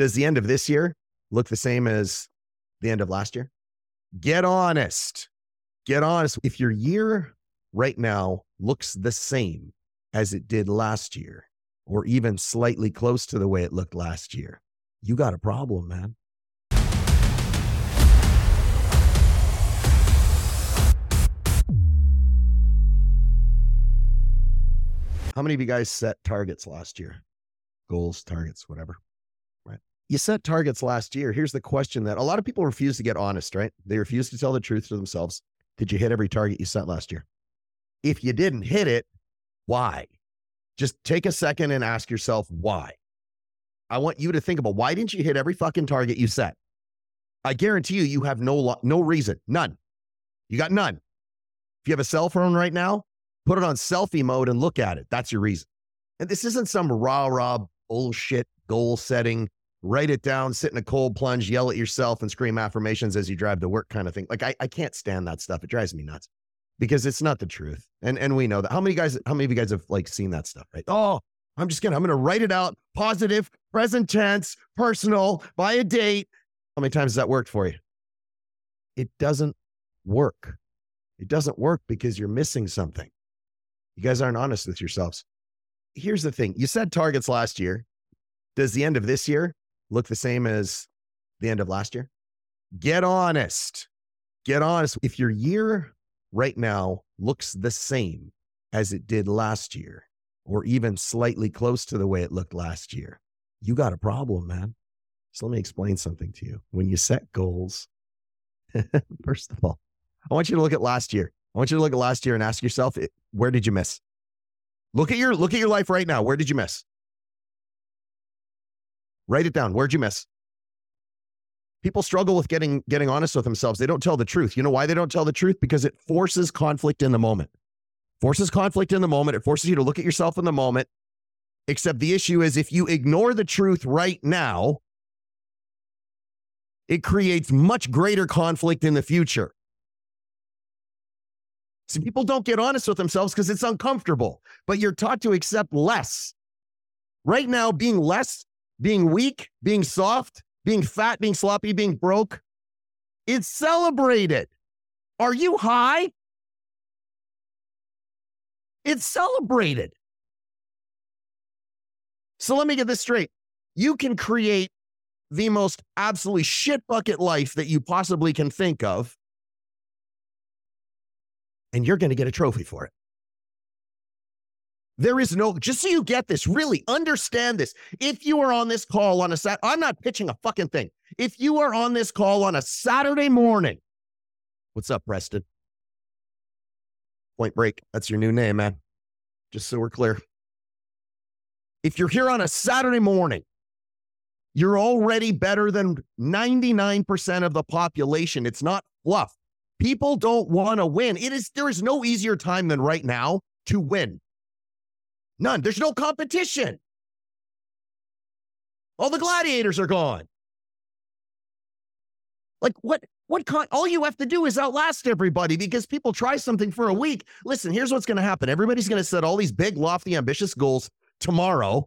Does the end of this year look the same as the end of last year? Get honest. Get honest. If your year right now looks the same as it did last year, or even slightly close to the way it looked last year, you got a problem, man. How many of you guys set targets last year? Goals, targets, whatever. You set targets last year. Here's the question that a lot of people refuse to get honest, right? They refuse to tell the truth to themselves. Did you hit every target you set last year? If you didn't hit it, why? Just take a second and ask yourself why. I want you to think about why didn't you hit every fucking target you set? I guarantee you, you have no lo- no reason, none. You got none. If you have a cell phone right now, put it on selfie mode and look at it. That's your reason. And this isn't some rah rah bullshit goal setting. Write it down, sit in a cold plunge, yell at yourself, and scream affirmations as you drive to work kind of thing. Like I, I can't stand that stuff. It drives me nuts because it's not the truth. And and we know that. How many guys, how many of you guys have like seen that stuff, right? Oh, I'm just gonna, I'm gonna write it out, positive, present tense, personal, by a date. How many times has that worked for you? It doesn't work. It doesn't work because you're missing something. You guys aren't honest with yourselves. Here's the thing you set targets last year. Does the end of this year look the same as the end of last year? Get honest. Get honest. If your year right now looks the same as it did last year, or even slightly close to the way it looked last year, you got a problem, man. So let me explain something to you. When you set goals, first of all, I want you to look at last year. I want you to look at last year and ask yourself, where did you miss? Look at your look at your life right now. Where did you miss? Write it down. Where'd you miss? People struggle with getting getting honest with themselves. They don't tell the truth. You know why they don't tell the truth? Because it forces conflict in the moment. Forces conflict in the moment. It forces you to look at yourself in the moment. Except the issue is if you ignore the truth right now, it creates much greater conflict in the future. See, people don't get honest with themselves because it's uncomfortable, but you're taught to accept less. Right now, being less, being weak, being soft, being fat, being sloppy, being broke, it's celebrated. Are you high? It's celebrated. So let me get this straight. You can create the most absolutely shit bucket life that you possibly can think of and you're going to get a trophy for it. There is no, just so you get this, really understand this. If you are on this call on a Saturday, I'm not pitching a fucking thing. If you are on this call on a Saturday morning, what's up, Preston? Point Break. That's your new name, man. Just so we're clear. If you're here on a Saturday morning, you're already better than 99% of the population. It's not fluff. People don't want to win. It is there is no easier time than right now to win. None. There's no competition. All the gladiators are gone. Like what what con- all you have to do is outlast everybody because people try something for a week. Listen, here's what's going to happen. Everybody's going to set all these big lofty ambitious goals tomorrow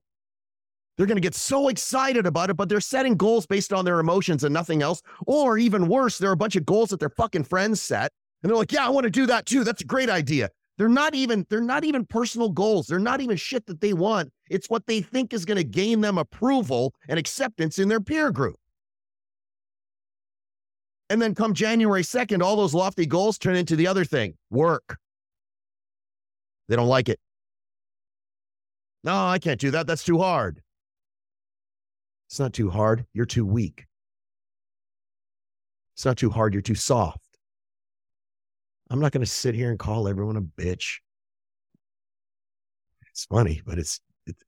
they're going to get so excited about it, but they're setting goals based on their emotions and nothing else. Or even worse, there are a bunch of goals that their fucking friends set. And they're like, yeah, I want to do that too. That's a great idea. They're not even, they're not even personal goals. They're not even shit that they want. It's what they think is going to gain them approval and acceptance in their peer group. And then come January 2nd, all those lofty goals turn into the other thing work. They don't like it. No, I can't do that. That's too hard. It's not too hard. You're too weak. It's not too hard. You're too soft. I'm not going to sit here and call everyone a bitch. It's funny, but it's, it's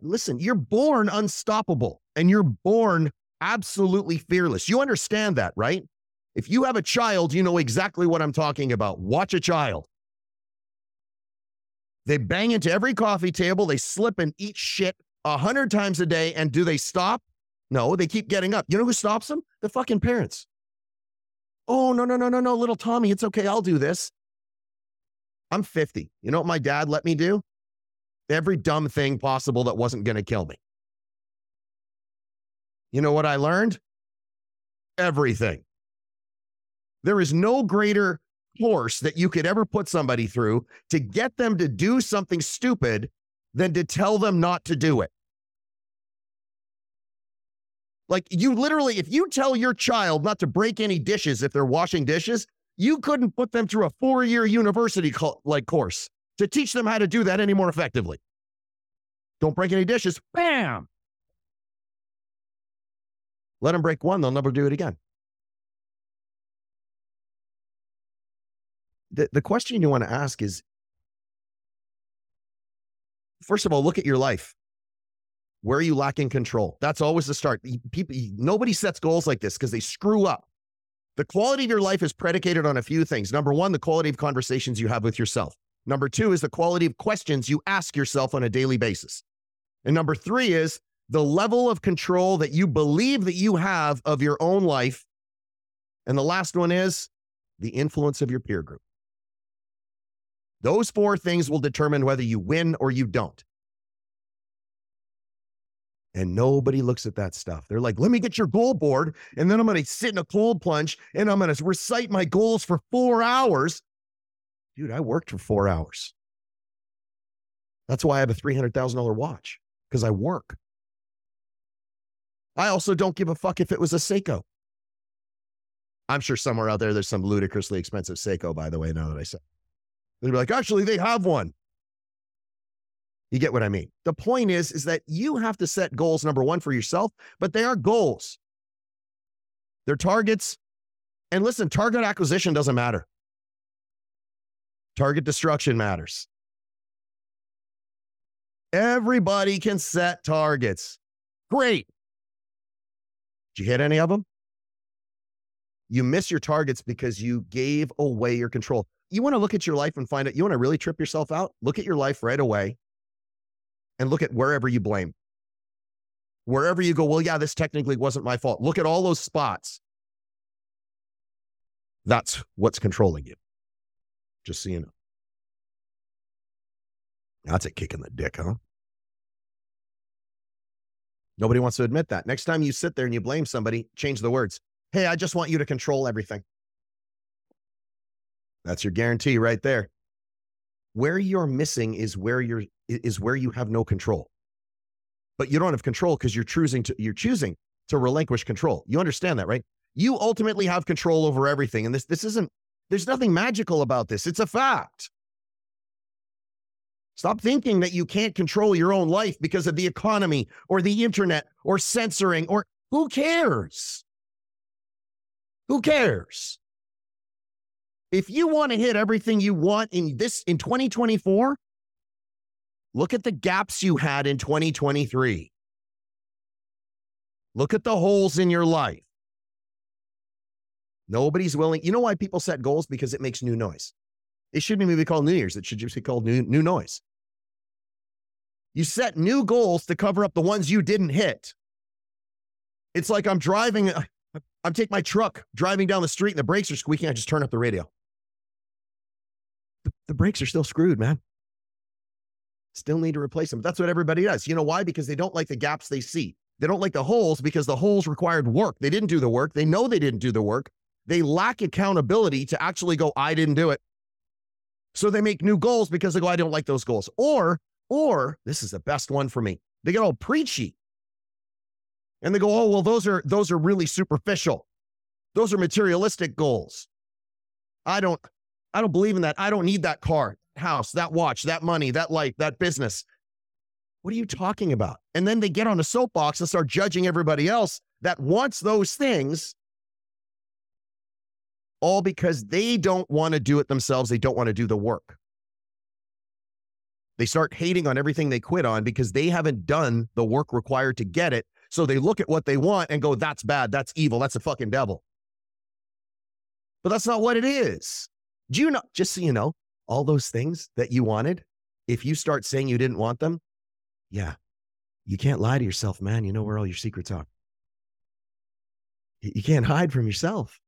listen, you're born unstoppable and you're born absolutely fearless. You understand that, right? If you have a child, you know exactly what I'm talking about. Watch a child. They bang into every coffee table, they slip and eat shit a hundred times a day. And do they stop? No, they keep getting up. You know who stops them? The fucking parents. Oh, no, no, no, no, no, little Tommy, it's okay. I'll do this. I'm 50. You know what my dad let me do? Every dumb thing possible that wasn't going to kill me. You know what I learned? Everything. There is no greater course that you could ever put somebody through to get them to do something stupid than to tell them not to do it. Like you literally, if you tell your child not to break any dishes if they're washing dishes, you couldn't put them through a four year university co- like course to teach them how to do that any more effectively. Don't break any dishes. Bam. Let them break one, they'll never do it again. The, the question you want to ask is first of all, look at your life. Where are you lacking control? That's always the start. People, nobody sets goals like this because they screw up. The quality of your life is predicated on a few things. Number one, the quality of conversations you have with yourself. Number two is the quality of questions you ask yourself on a daily basis. And number three is the level of control that you believe that you have of your own life. And the last one is the influence of your peer group. Those four things will determine whether you win or you don't. And nobody looks at that stuff. They're like, let me get your goal board. And then I'm going to sit in a cold plunge and I'm going to recite my goals for four hours. Dude, I worked for four hours. That's why I have a $300,000 watch because I work. I also don't give a fuck if it was a Seiko. I'm sure somewhere out there there's some ludicrously expensive Seiko, by the way, now that I said. They'd be like, actually, they have one. You get what I mean? The point is, is that you have to set goals, number one, for yourself, but they are goals. They're targets. And listen, target acquisition doesn't matter. Target destruction matters. Everybody can set targets. Great. Did you hit any of them? You miss your targets because you gave away your control. You want to look at your life and find out, you want to really trip yourself out? Look at your life right away and look at wherever you blame. Wherever you go, well, yeah, this technically wasn't my fault. Look at all those spots. That's what's controlling you. Just so you know. That's a kick in the dick, huh? Nobody wants to admit that. Next time you sit there and you blame somebody, change the words. Hey, I just want you to control everything. That's your guarantee right there. Where you're missing is where you're is where you have no control. But you don't have control because you're choosing to you're choosing to relinquish control. You understand that, right? You ultimately have control over everything. And this this isn't there's nothing magical about this. It's a fact. Stop thinking that you can't control your own life because of the economy or the internet or censoring or who cares? Who cares? If you want to hit everything you want in this in 2024, Look at the gaps you had in 2023. Look at the holes in your life. Nobody's willing. You know why people set goals? Because it makes new noise. It shouldn't even be called New Year's. It should just be called new, new noise. You set new goals to cover up the ones you didn't hit. It's like I'm driving, I'm taking my truck, driving down the street, and the brakes are squeaking. I just turn up the radio. The, the brakes are still screwed, man still need to replace them. That's what everybody does. You know why? Because they don't like the gaps they see. They don't like the holes because the holes required work. They didn't do the work. They know they didn't do the work. They lack accountability to actually go, I didn't do it. So they make new goals because they go, I don't like those goals. Or, or this is the best one for me. They get all preachy. And they go, oh, well, those are those are really superficial. Those are materialistic goals. I don't, I don't believe in that. I don't need that car house, that watch, that money, that life, that business. What are you talking about? And then they get on a soapbox and start judging everybody else that wants those things, all because they don't want to do it themselves. They don't want to do the work. They start hating on everything they quit on because they haven't done the work required to get it. So they look at what they want and go, that's bad. That's evil. That's a fucking devil. But that's not what it is. Do you know, just so you know, all those things that you wanted, if you start saying you didn't want them, yeah, you can't lie to yourself, man. You know where all your secrets are. You can't hide from yourself.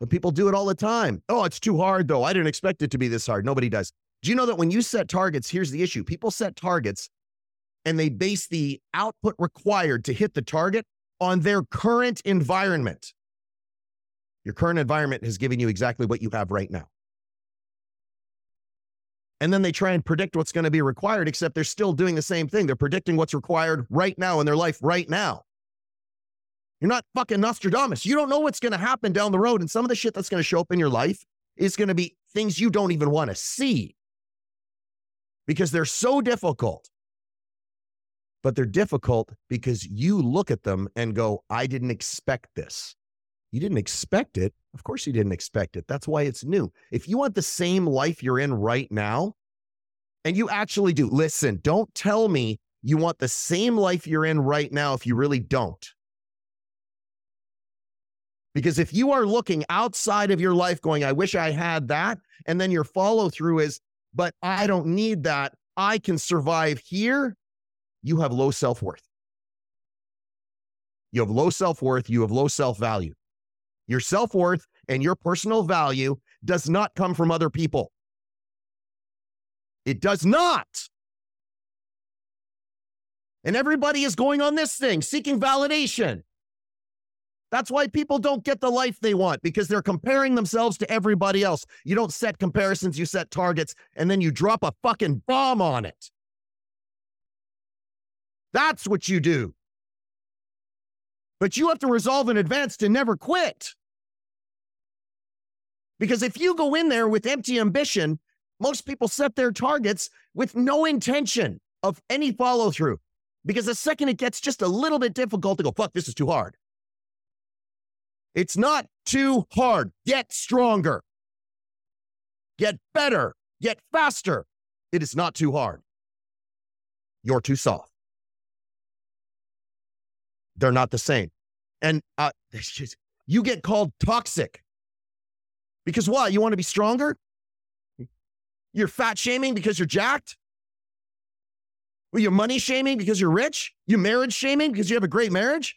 But people do it all the time. Oh, it's too hard, though. I didn't expect it to be this hard. Nobody does. Do you know that when you set targets, here's the issue people set targets and they base the output required to hit the target on their current environment. Your current environment has given you exactly what you have right now. And then they try and predict what's going to be required, except they're still doing the same thing. They're predicting what's required right now in their life right now. You're not fucking Nostradamus. You don't know what's going to happen down the road. And some of the shit that's going to show up in your life is going to be things you don't even want to see because they're so difficult. But they're difficult because you look at them and go, I didn't expect this. You didn't expect it. Of course, you didn't expect it. That's why it's new. If you want the same life you're in right now, and you actually do, listen, don't tell me you want the same life you're in right now if you really don't. Because if you are looking outside of your life going, I wish I had that, and then your follow through is, but I don't need that, I can survive here, you have low self worth. You have low self worth, you have low self value. Your self worth and your personal value does not come from other people. It does not. And everybody is going on this thing, seeking validation. That's why people don't get the life they want because they're comparing themselves to everybody else. You don't set comparisons, you set targets, and then you drop a fucking bomb on it. That's what you do. But you have to resolve in advance to never quit. Because if you go in there with empty ambition, most people set their targets with no intention of any follow through. Because the second it gets just a little bit difficult to go, fuck, this is too hard. It's not too hard. Get stronger. Get better. Get faster. It is not too hard. You're too soft. They're not the same. And uh, you get called toxic because what? You want to be stronger? You're fat shaming because you're jacked? Well, you're money shaming because you're rich? You marriage shaming because you have a great marriage?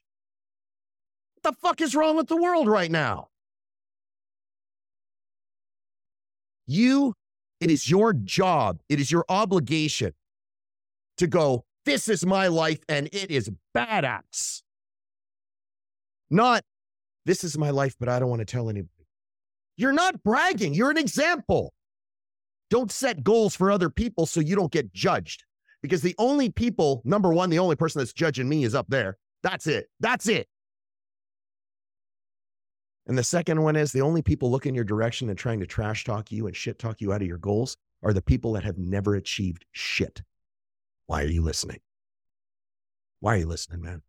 What the fuck is wrong with the world right now? You, it is your job, it is your obligation to go, this is my life and it is badass. Not, this is my life, but I don't want to tell anybody. You're not bragging, you're an example. Don't set goals for other people so you don't get judged. Because the only people, number one, the only person that's judging me is up there. That's it. That's it. And the second one is the only people looking your direction and trying to trash talk you and shit talk you out of your goals are the people that have never achieved shit. Why are you listening? Why are you listening, man?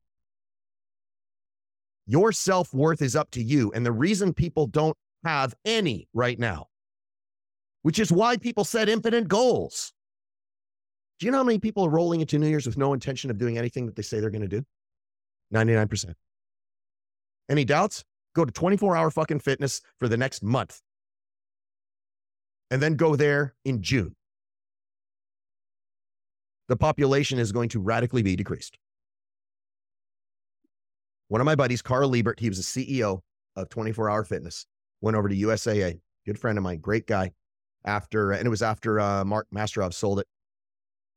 Your self worth is up to you. And the reason people don't have any right now, which is why people set infinite goals. Do you know how many people are rolling into New Year's with no intention of doing anything that they say they're going to do? 99%. Any doubts? Go to 24 hour fucking fitness for the next month and then go there in June. The population is going to radically be decreased. One of my buddies, Carl Liebert, he was the CEO of 24 Hour Fitness, went over to USAA. Good friend of mine, great guy. After and it was after uh, Mark Mastrov sold it,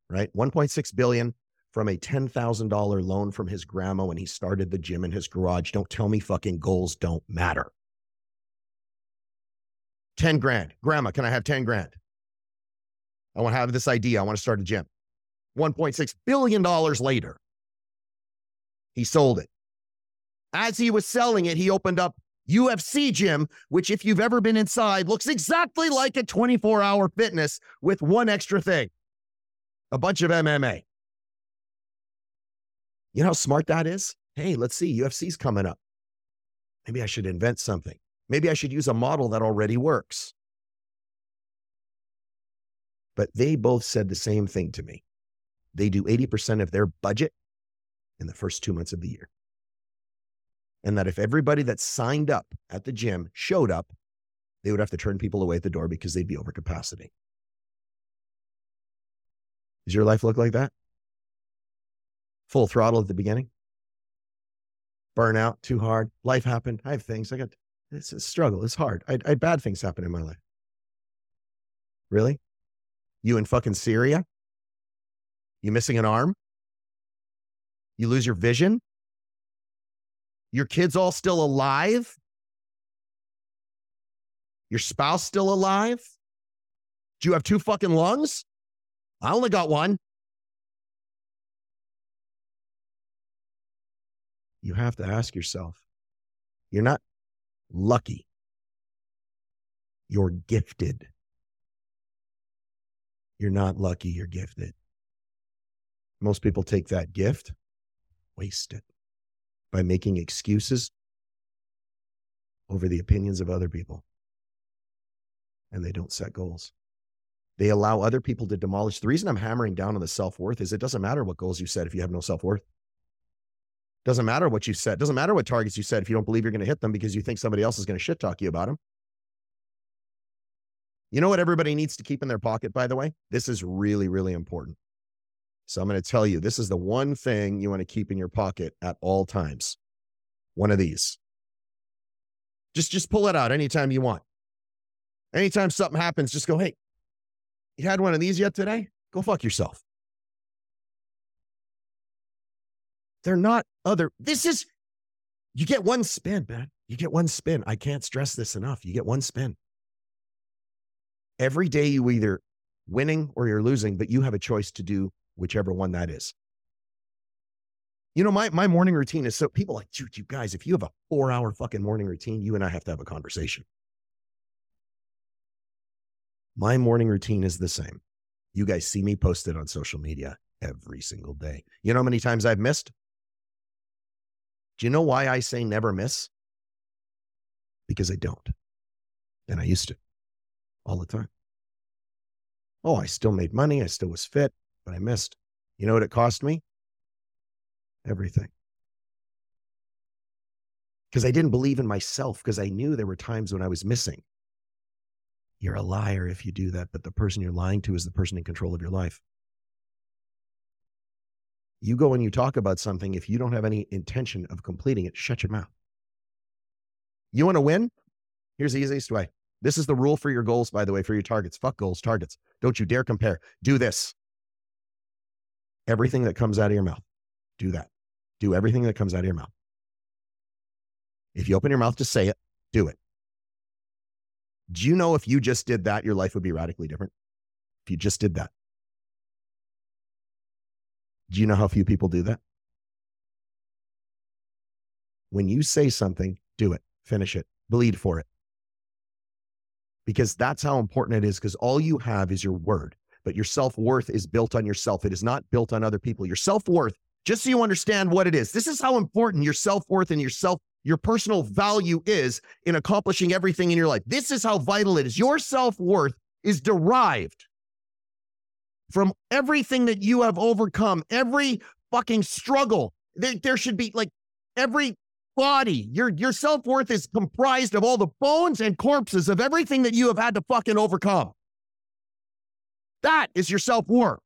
right? 1.6 billion from a $10,000 loan from his grandma when he started the gym in his garage. Don't tell me fucking goals don't matter. 10 grand. Grandma, can I have 10 grand? I want to have this idea. I want to start a gym. $1.6 billion later, he sold it. As he was selling it, he opened up UFC gym, which if you've ever been inside, looks exactly like a 24 hour fitness with one extra thing a bunch of MMA. You know how smart that is? Hey, let's see, UFC's coming up. Maybe I should invent something. Maybe I should use a model that already works. But they both said the same thing to me. They do 80% of their budget in the first two months of the year. And that if everybody that signed up at the gym showed up, they would have to turn people away at the door because they'd be over capacity. Does your life look like that? full throttle at the beginning. Burnout, too hard. Life happened. I have things. I got it's a struggle. It's hard. I, I bad things happen in my life. Really? You in fucking Syria? You missing an arm? You lose your vision? Your kids all still alive? Your spouse still alive? Do you have two fucking lungs? I only got one. You have to ask yourself you're not lucky, you're gifted. You're not lucky, you're gifted. Most people take that gift, waste it by making excuses over the opinions of other people. And they don't set goals. They allow other people to demolish. The reason I'm hammering down on the self worth is it doesn't matter what goals you set if you have no self worth. Doesn't matter what you set. Doesn't matter what targets you set if you don't believe you're going to hit them because you think somebody else is going to shit talk you about them. You know what everybody needs to keep in their pocket, by the way? This is really, really important. So I'm going to tell you this is the one thing you want to keep in your pocket at all times. One of these. Just just pull it out anytime you want. Anytime something happens, just go, hey, you had one of these yet today? Go fuck yourself. They're not other. This is, you get one spin, man. You get one spin. I can't stress this enough. You get one spin. Every day you either winning or you're losing, but you have a choice to do whichever one that is. You know, my, my morning routine is so people like, dude, you guys, if you have a four hour fucking morning routine, you and I have to have a conversation. My morning routine is the same. You guys see me posted on social media every single day. You know how many times I've missed? Do you know why I say never miss? Because I don't. And I used to all the time. Oh, I still made money. I still was fit, but I missed. You know what it cost me? Everything. Because I didn't believe in myself, because I knew there were times when I was missing. You're a liar if you do that, but the person you're lying to is the person in control of your life you go and you talk about something, if you don't have any intention of completing it, shut your mouth. You want to win? Here's the easiest way. This is the rule for your goals, by the way, for your targets. Fuck goals, targets. Don't you dare compare. Do this. Everything that comes out of your mouth, do that. Do everything that comes out of your mouth. If you open your mouth to say it, do it. Do you know if you just did that, your life would be radically different? If you just did that. Do you know how few people do that? When you say something, do it, finish it, bleed for it. Because that's how important it is, because all you have is your word, but your self worth is built on yourself. It is not built on other people. Your self worth, just so you understand what it is, this is how important your self worth and your self, your personal value is in accomplishing everything in your life. This is how vital it is. Your self worth is derived from everything that you have overcome, every fucking struggle. There, there should be like every body, your your self-worth is comprised of all the bones and corpses of everything that you have had to fucking overcome. That is your self-worth.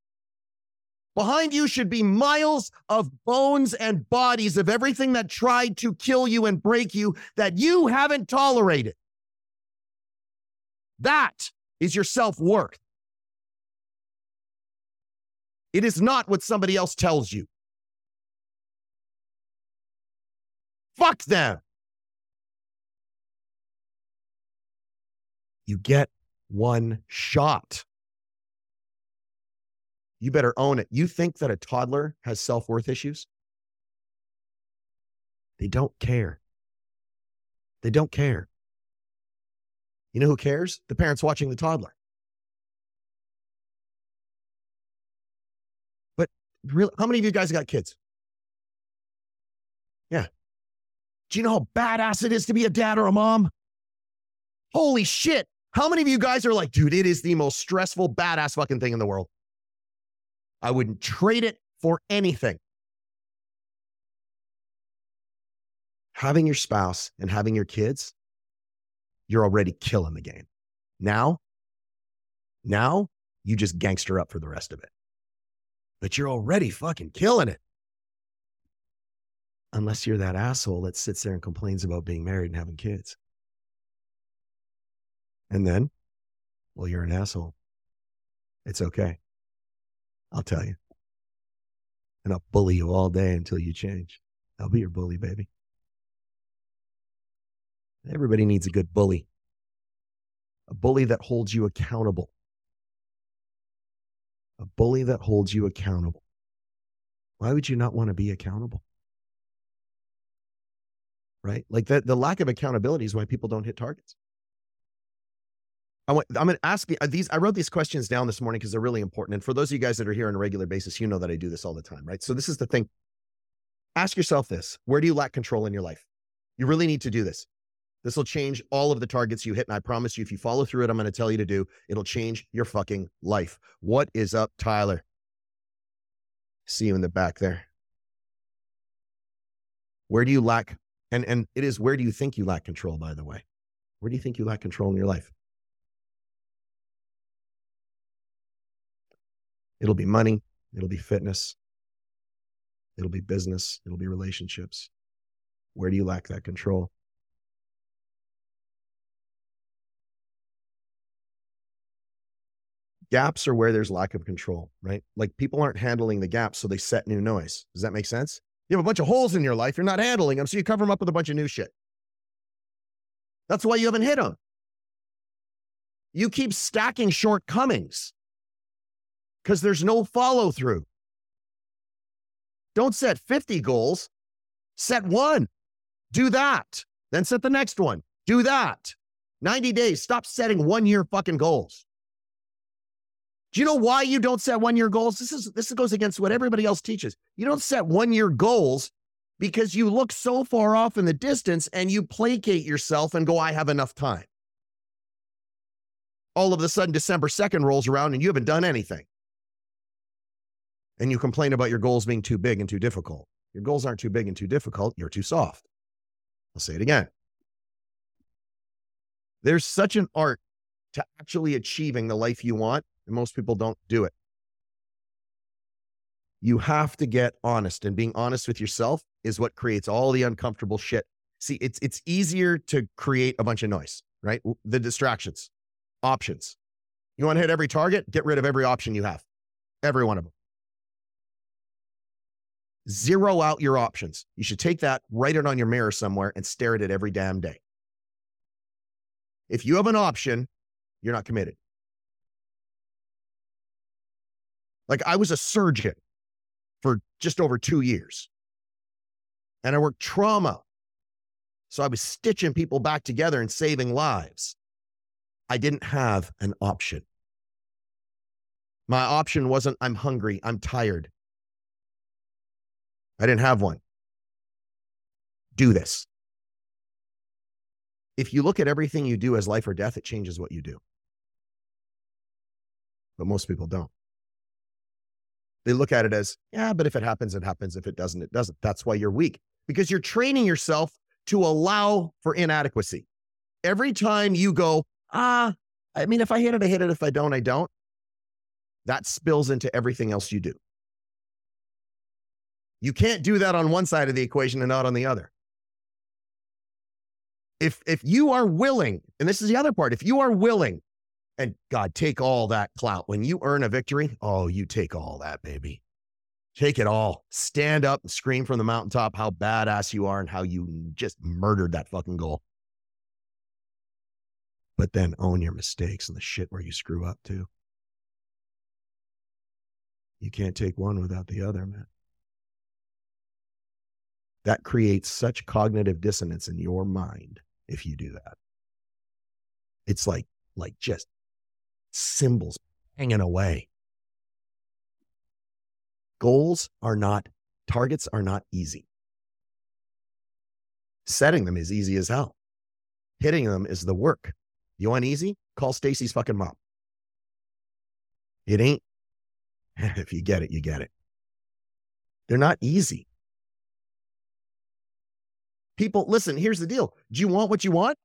Behind you should be miles of bones and bodies of everything that tried to kill you and break you that you haven't tolerated. That is your self worth. It is not what somebody else tells you. Fuck them. You get one shot. You better own it. You think that a toddler has self worth issues? They don't care. They don't care. You know who cares? The parents watching the toddler. But really, how many of you guys got kids? Yeah. Do you know how badass it is to be a dad or a mom? Holy shit. How many of you guys are like, dude, it is the most stressful, badass fucking thing in the world? I wouldn't trade it for anything. Having your spouse and having your kids, you're already killing the game. Now, now you just gangster up for the rest of it but you're already fucking killing it. Unless you're that asshole that sits there and complains about being married and having kids. And then, well, you're an asshole. It's okay. I'll tell you. and I'll bully you all day until you change. I'll be your bully, baby. Everybody needs a good bully, a bully that holds you accountable. A bully that holds you accountable. Why would you not want to be accountable? Right? Like that, the lack of accountability is why people don't hit targets. I want, I'm going to ask uh, these. I wrote these questions down this morning because they're really important. And for those of you guys that are here on a regular basis, you know that I do this all the time, right? So this is the thing. Ask yourself this: Where do you lack control in your life? You really need to do this. This will change all of the targets you hit. And I promise you, if you follow through it, I'm going to tell you to do, it'll change your fucking life. What is up, Tyler? See you in the back there. Where do you lack? And, and it is where do you think you lack control, by the way? Where do you think you lack control in your life? It'll be money, it'll be fitness, it'll be business, it'll be relationships. Where do you lack that control? gaps are where there's lack of control, right? Like people aren't handling the gaps, so they set new noise. Does that make sense? You have a bunch of holes in your life, you're not handling them, so you cover them up with a bunch of new shit. That's why you haven't hit them. You keep stacking shortcomings because there's no follow through. Don't set 50 goals, set one. Do that. Then set the next one. Do that. 90 days. Stop setting one year fucking goals. Do you know why you don't set one year goals? This is this goes against what everybody else teaches. You don't set one year goals because you look so far off in the distance and you placate yourself and go, I have enough time. All of a sudden, December 2nd rolls around and you haven't done anything. And you complain about your goals being too big and too difficult. Your goals aren't too big and too difficult, you're too soft. I'll say it again. There's such an art to actually achieving the life you want and most people don't do it. You have to get honest, and being honest with yourself is what creates all the uncomfortable shit. See, it's it's easier to create a bunch of noise, right? The distractions, options. You want to hit every target, get rid of every option you have. Every one of them. Zero out your options. You should take that, write it on your mirror somewhere, and stare at it every damn day. If you have an option, you're not committed. Like I was a surgeon for just over two years. And I worked trauma. So I was stitching people back together and saving lives. I didn't have an option. My option wasn't, I'm hungry, I'm tired. I didn't have one. Do this. If you look at everything you do as life or death, it changes what you do. But most people don't. They look at it as, yeah, but if it happens, it happens. If it doesn't, it doesn't. That's why you're weak because you're training yourself to allow for inadequacy. Every time you go, ah, I mean, if I hit it, I hit it. If I don't, I don't. That spills into everything else you do. You can't do that on one side of the equation and not on the other. If if you are willing, and this is the other part, if you are willing and God, take all that clout. When you earn a victory, oh, you take all that, baby. Take it all. Stand up and scream from the mountaintop how badass you are and how you just murdered that fucking goal. But then own your mistakes and the shit where you screw up too. You can't take one without the other, man. That creates such cognitive dissonance in your mind if you do that. It's like, like just cymbals hanging away. Goals are not, targets are not easy. Setting them is easy as hell. Hitting them is the work. You want easy? Call Stacy's fucking mom. It ain't. if you get it, you get it. They're not easy. People, listen, here's the deal. Do you want what you want?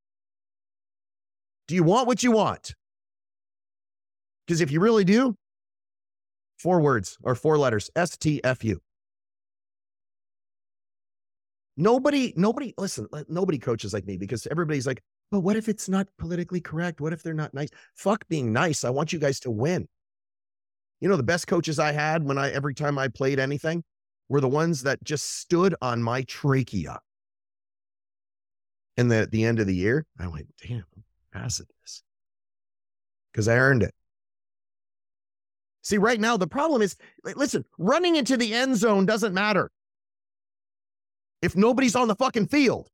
Do you want what you want? Because if you really do, four words or four letters STFU. Nobody, nobody, listen, nobody coaches like me because everybody's like, but what if it's not politically correct? What if they're not nice? Fuck being nice. I want you guys to win. You know, the best coaches I had when I, every time I played anything, were the ones that just stood on my trachea. And the, at the end of the year, I went, damn, I'm passing this because I earned it. See, right now, the problem is listen, running into the end zone doesn't matter if nobody's on the fucking field.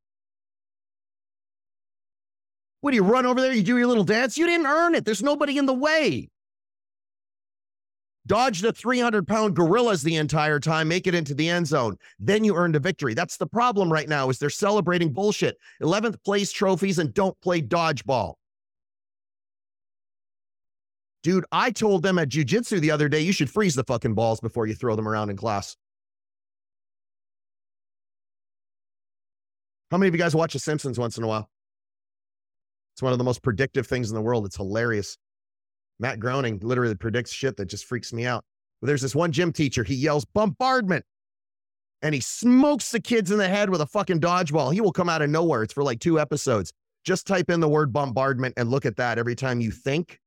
What do you run over there? You do your little dance? You didn't earn it. There's nobody in the way. Dodge the 300 pound gorillas the entire time, make it into the end zone. Then you earned a victory. That's the problem right now is they're celebrating bullshit. 11th place trophies and don't play dodgeball. Dude, I told them at jujitsu the other day, you should freeze the fucking balls before you throw them around in class. How many of you guys watch The Simpsons once in a while? It's one of the most predictive things in the world. It's hilarious. Matt Groening literally predicts shit that just freaks me out. But there's this one gym teacher, he yells bombardment and he smokes the kids in the head with a fucking dodgeball. He will come out of nowhere. It's for like two episodes. Just type in the word bombardment and look at that every time you think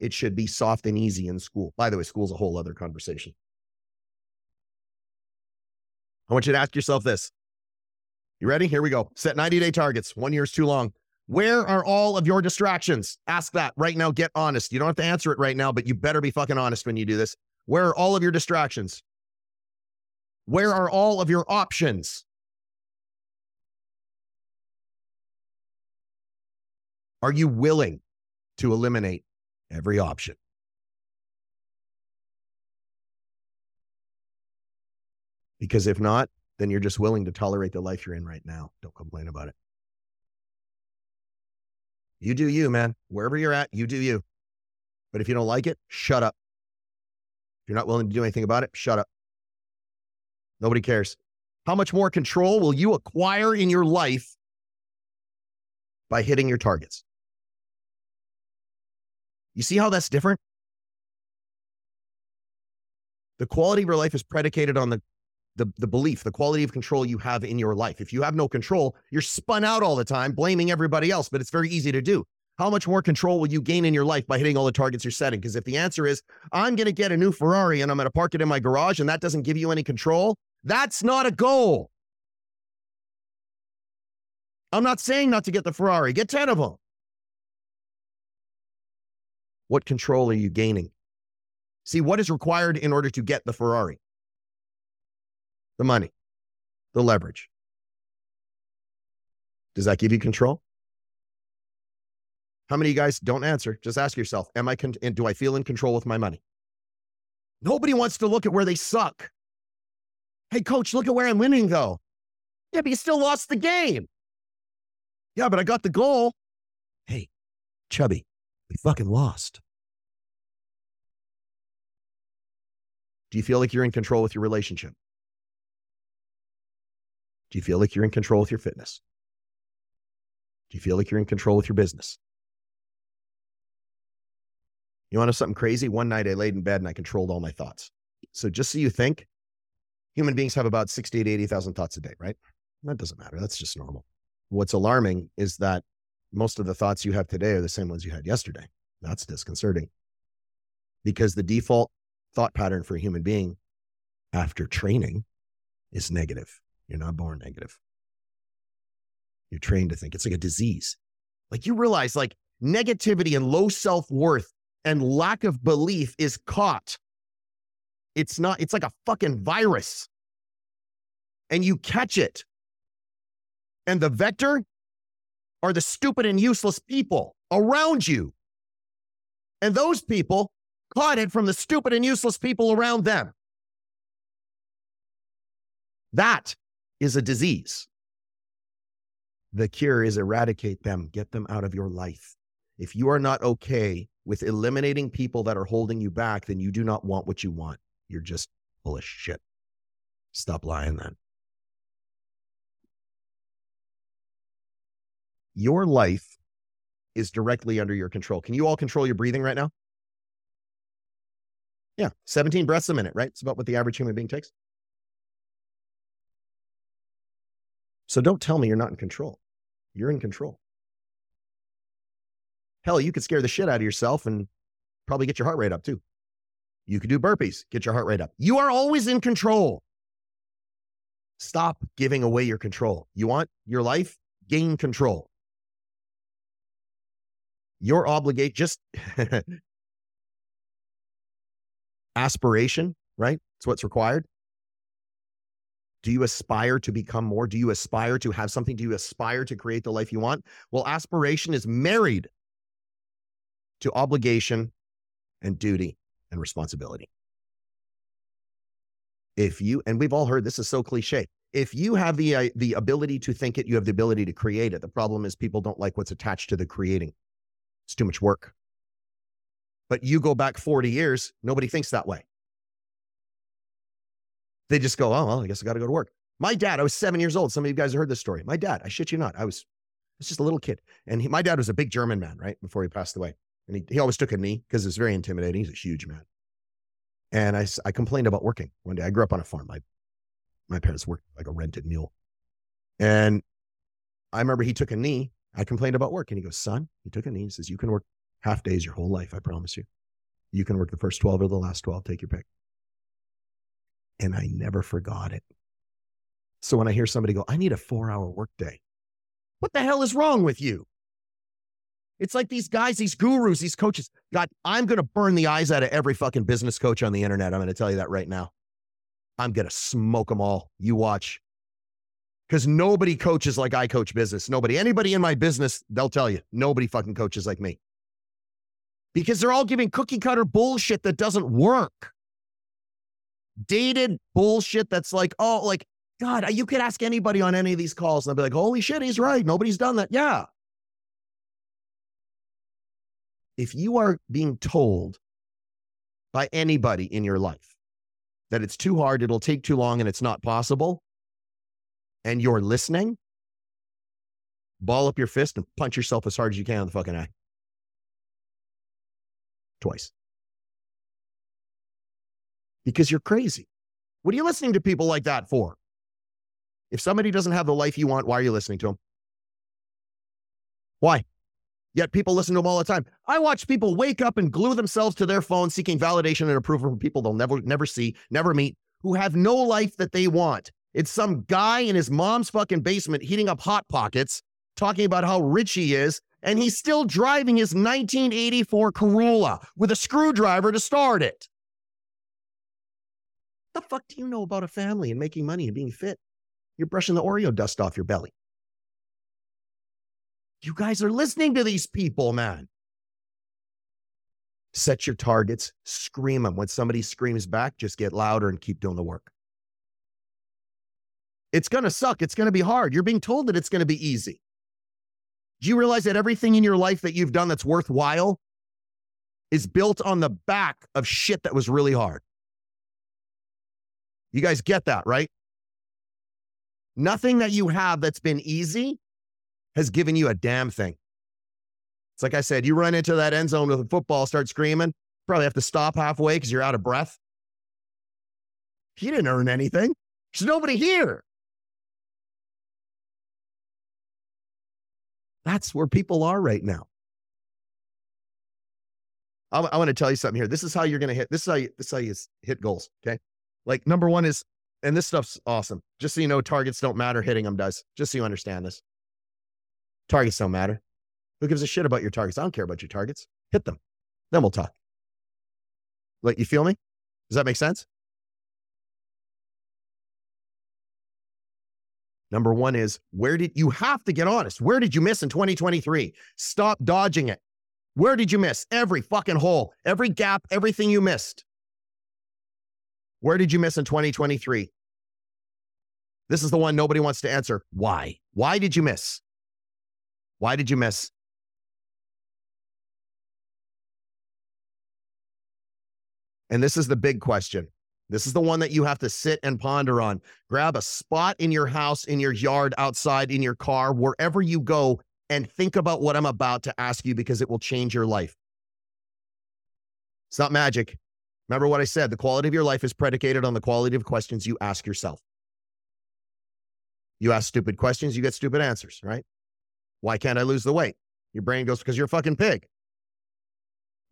it should be soft and easy in school. By the way, school's a whole other conversation. I want you to ask yourself this. You ready? Here we go. Set 90 day targets. One year is too long. Where are all of your distractions? Ask that right now. Get honest. You don't have to answer it right now, but you better be fucking honest when you do this. Where are all of your distractions? Where are all of your options? Are you willing to eliminate every option? Because if not, then you're just willing to tolerate the life you're in right now. Don't complain about it. You do you, man. Wherever you're at, you do you. But if you don't like it, shut up. If you're not willing to do anything about it, shut up. Nobody cares. How much more control will you acquire in your life by hitting your targets? You see how that's different? The quality of your life is predicated on the the, the belief, the quality of control you have in your life. If you have no control, you're spun out all the time, blaming everybody else, but it's very easy to do. How much more control will you gain in your life by hitting all the targets you're setting? Because if the answer is, I'm going to get a new Ferrari and I'm going to park it in my garage and that doesn't give you any control, that's not a goal. I'm not saying not to get the Ferrari, get 10 of them. What control are you gaining? See, what is required in order to get the Ferrari? The money, the leverage. Does that give you control? How many of you guys don't answer? Just ask yourself, am I con- do I feel in control with my money? Nobody wants to look at where they suck. Hey coach, look at where I'm winning though. Yeah, but you still lost the game. Yeah, but I got the goal. Hey, chubby, we fucking lost. Do you feel like you're in control with your relationship? Do you feel like you're in control with your fitness? Do you feel like you're in control with your business? You want to know something crazy? One night I laid in bed and I controlled all my thoughts. So just so you think, human beings have about 60 to 80,000 thoughts a day, right? That doesn't matter. That's just normal. What's alarming is that most of the thoughts you have today are the same ones you had yesterday. That's disconcerting because the default thought pattern for a human being after training is negative. You're not born negative. You're trained to think it's like a disease. Like you realize, like negativity and low self worth and lack of belief is caught. It's not, it's like a fucking virus. And you catch it. And the vector are the stupid and useless people around you. And those people caught it from the stupid and useless people around them. That is a disease. The cure is eradicate them, get them out of your life. If you are not okay with eliminating people that are holding you back, then you do not want what you want. You're just full of shit. Stop lying then. Your life is directly under your control. Can you all control your breathing right now? Yeah, 17 breaths a minute, right? It's about what the average human being takes. So don't tell me you're not in control. You're in control. Hell, you could scare the shit out of yourself and probably get your heart rate up too. You could do burpees, get your heart rate up. You are always in control. Stop giving away your control. You want your life? Gain control. Your obligate just aspiration, right? It's what's required. Do you aspire to become more? Do you aspire to have something? Do you aspire to create the life you want? Well, aspiration is married to obligation and duty and responsibility. If you, and we've all heard this is so cliche, if you have the, uh, the ability to think it, you have the ability to create it. The problem is people don't like what's attached to the creating. It's too much work. But you go back 40 years, nobody thinks that way. They just go, oh, well, I guess I got to go to work. My dad, I was seven years old. Some of you guys have heard this story. My dad, I shit you not, I was, I was just a little kid. And he, my dad was a big German man, right? Before he passed away. And he, he always took a knee because it's very intimidating. He's a huge man. And I, I complained about working one day. I grew up on a farm. My, my parents worked like a rented mule. And I remember he took a knee. I complained about work. And he goes, son, he took a knee. He says, you can work half days your whole life. I promise you. You can work the first 12 or the last 12. Take your pick. And I never forgot it. So when I hear somebody go, I need a four hour workday, what the hell is wrong with you? It's like these guys, these gurus, these coaches. God, I'm going to burn the eyes out of every fucking business coach on the internet. I'm going to tell you that right now. I'm going to smoke them all. You watch. Because nobody coaches like I coach business. Nobody, anybody in my business, they'll tell you, nobody fucking coaches like me. Because they're all giving cookie cutter bullshit that doesn't work. Dated bullshit that's like, oh, like, God, you could ask anybody on any of these calls and they'll be like, holy shit, he's right. Nobody's done that. Yeah. if you are being told by anybody in your life that it's too hard, it'll take too long, and it's not possible, and you're listening, ball up your fist and punch yourself as hard as you can in the fucking eye. Twice. Because you're crazy. What are you listening to people like that for? If somebody doesn't have the life you want, why are you listening to them? Why? Yet people listen to them all the time. I watch people wake up and glue themselves to their phone seeking validation and approval from people they'll never never see, never meet, who have no life that they want. It's some guy in his mom's fucking basement heating up hot pockets, talking about how rich he is, and he's still driving his 1984 Corolla with a screwdriver to start it. The fuck do you know about a family and making money and being fit? You're brushing the Oreo dust off your belly. You guys are listening to these people, man. Set your targets, scream them. When somebody screams back, just get louder and keep doing the work. It's going to suck. It's going to be hard. You're being told that it's going to be easy. Do you realize that everything in your life that you've done that's worthwhile is built on the back of shit that was really hard? You guys get that, right? Nothing that you have that's been easy has given you a damn thing. It's like I said, you run into that end zone with a football, start screaming, probably have to stop halfway because you're out of breath. He didn't earn anything. There's nobody here. That's where people are right now. I, I want to tell you something here. This is how you're going to hit. This is how you, this is how you hit goals. Okay. Like number one is, and this stuff's awesome. Just so you know, targets don't matter. Hitting them does. Just so you understand this. Targets don't matter. Who gives a shit about your targets? I don't care about your targets. Hit them. Then we'll talk. Like, you feel me? Does that make sense? Number one is where did you have to get honest? Where did you miss in 2023? Stop dodging it. Where did you miss? Every fucking hole, every gap, everything you missed. Where did you miss in 2023? This is the one nobody wants to answer. Why? Why did you miss? Why did you miss? And this is the big question. This is the one that you have to sit and ponder on. Grab a spot in your house, in your yard, outside, in your car, wherever you go, and think about what I'm about to ask you because it will change your life. It's not magic. Remember what I said the quality of your life is predicated on the quality of questions you ask yourself. You ask stupid questions, you get stupid answers, right? Why can't I lose the weight? Your brain goes, because you're a fucking pig.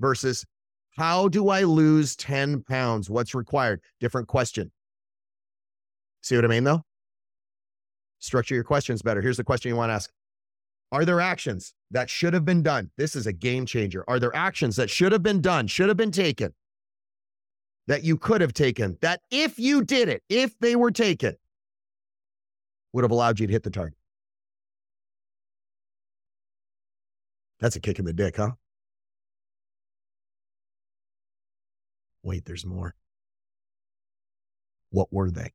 Versus, how do I lose 10 pounds? What's required? Different question. See what I mean, though? Structure your questions better. Here's the question you want to ask Are there actions that should have been done? This is a game changer. Are there actions that should have been done, should have been taken, that you could have taken, that if you did it, if they were taken, would have allowed you to hit the target? That's a kick in the dick, huh? Wait, there's more. What were they?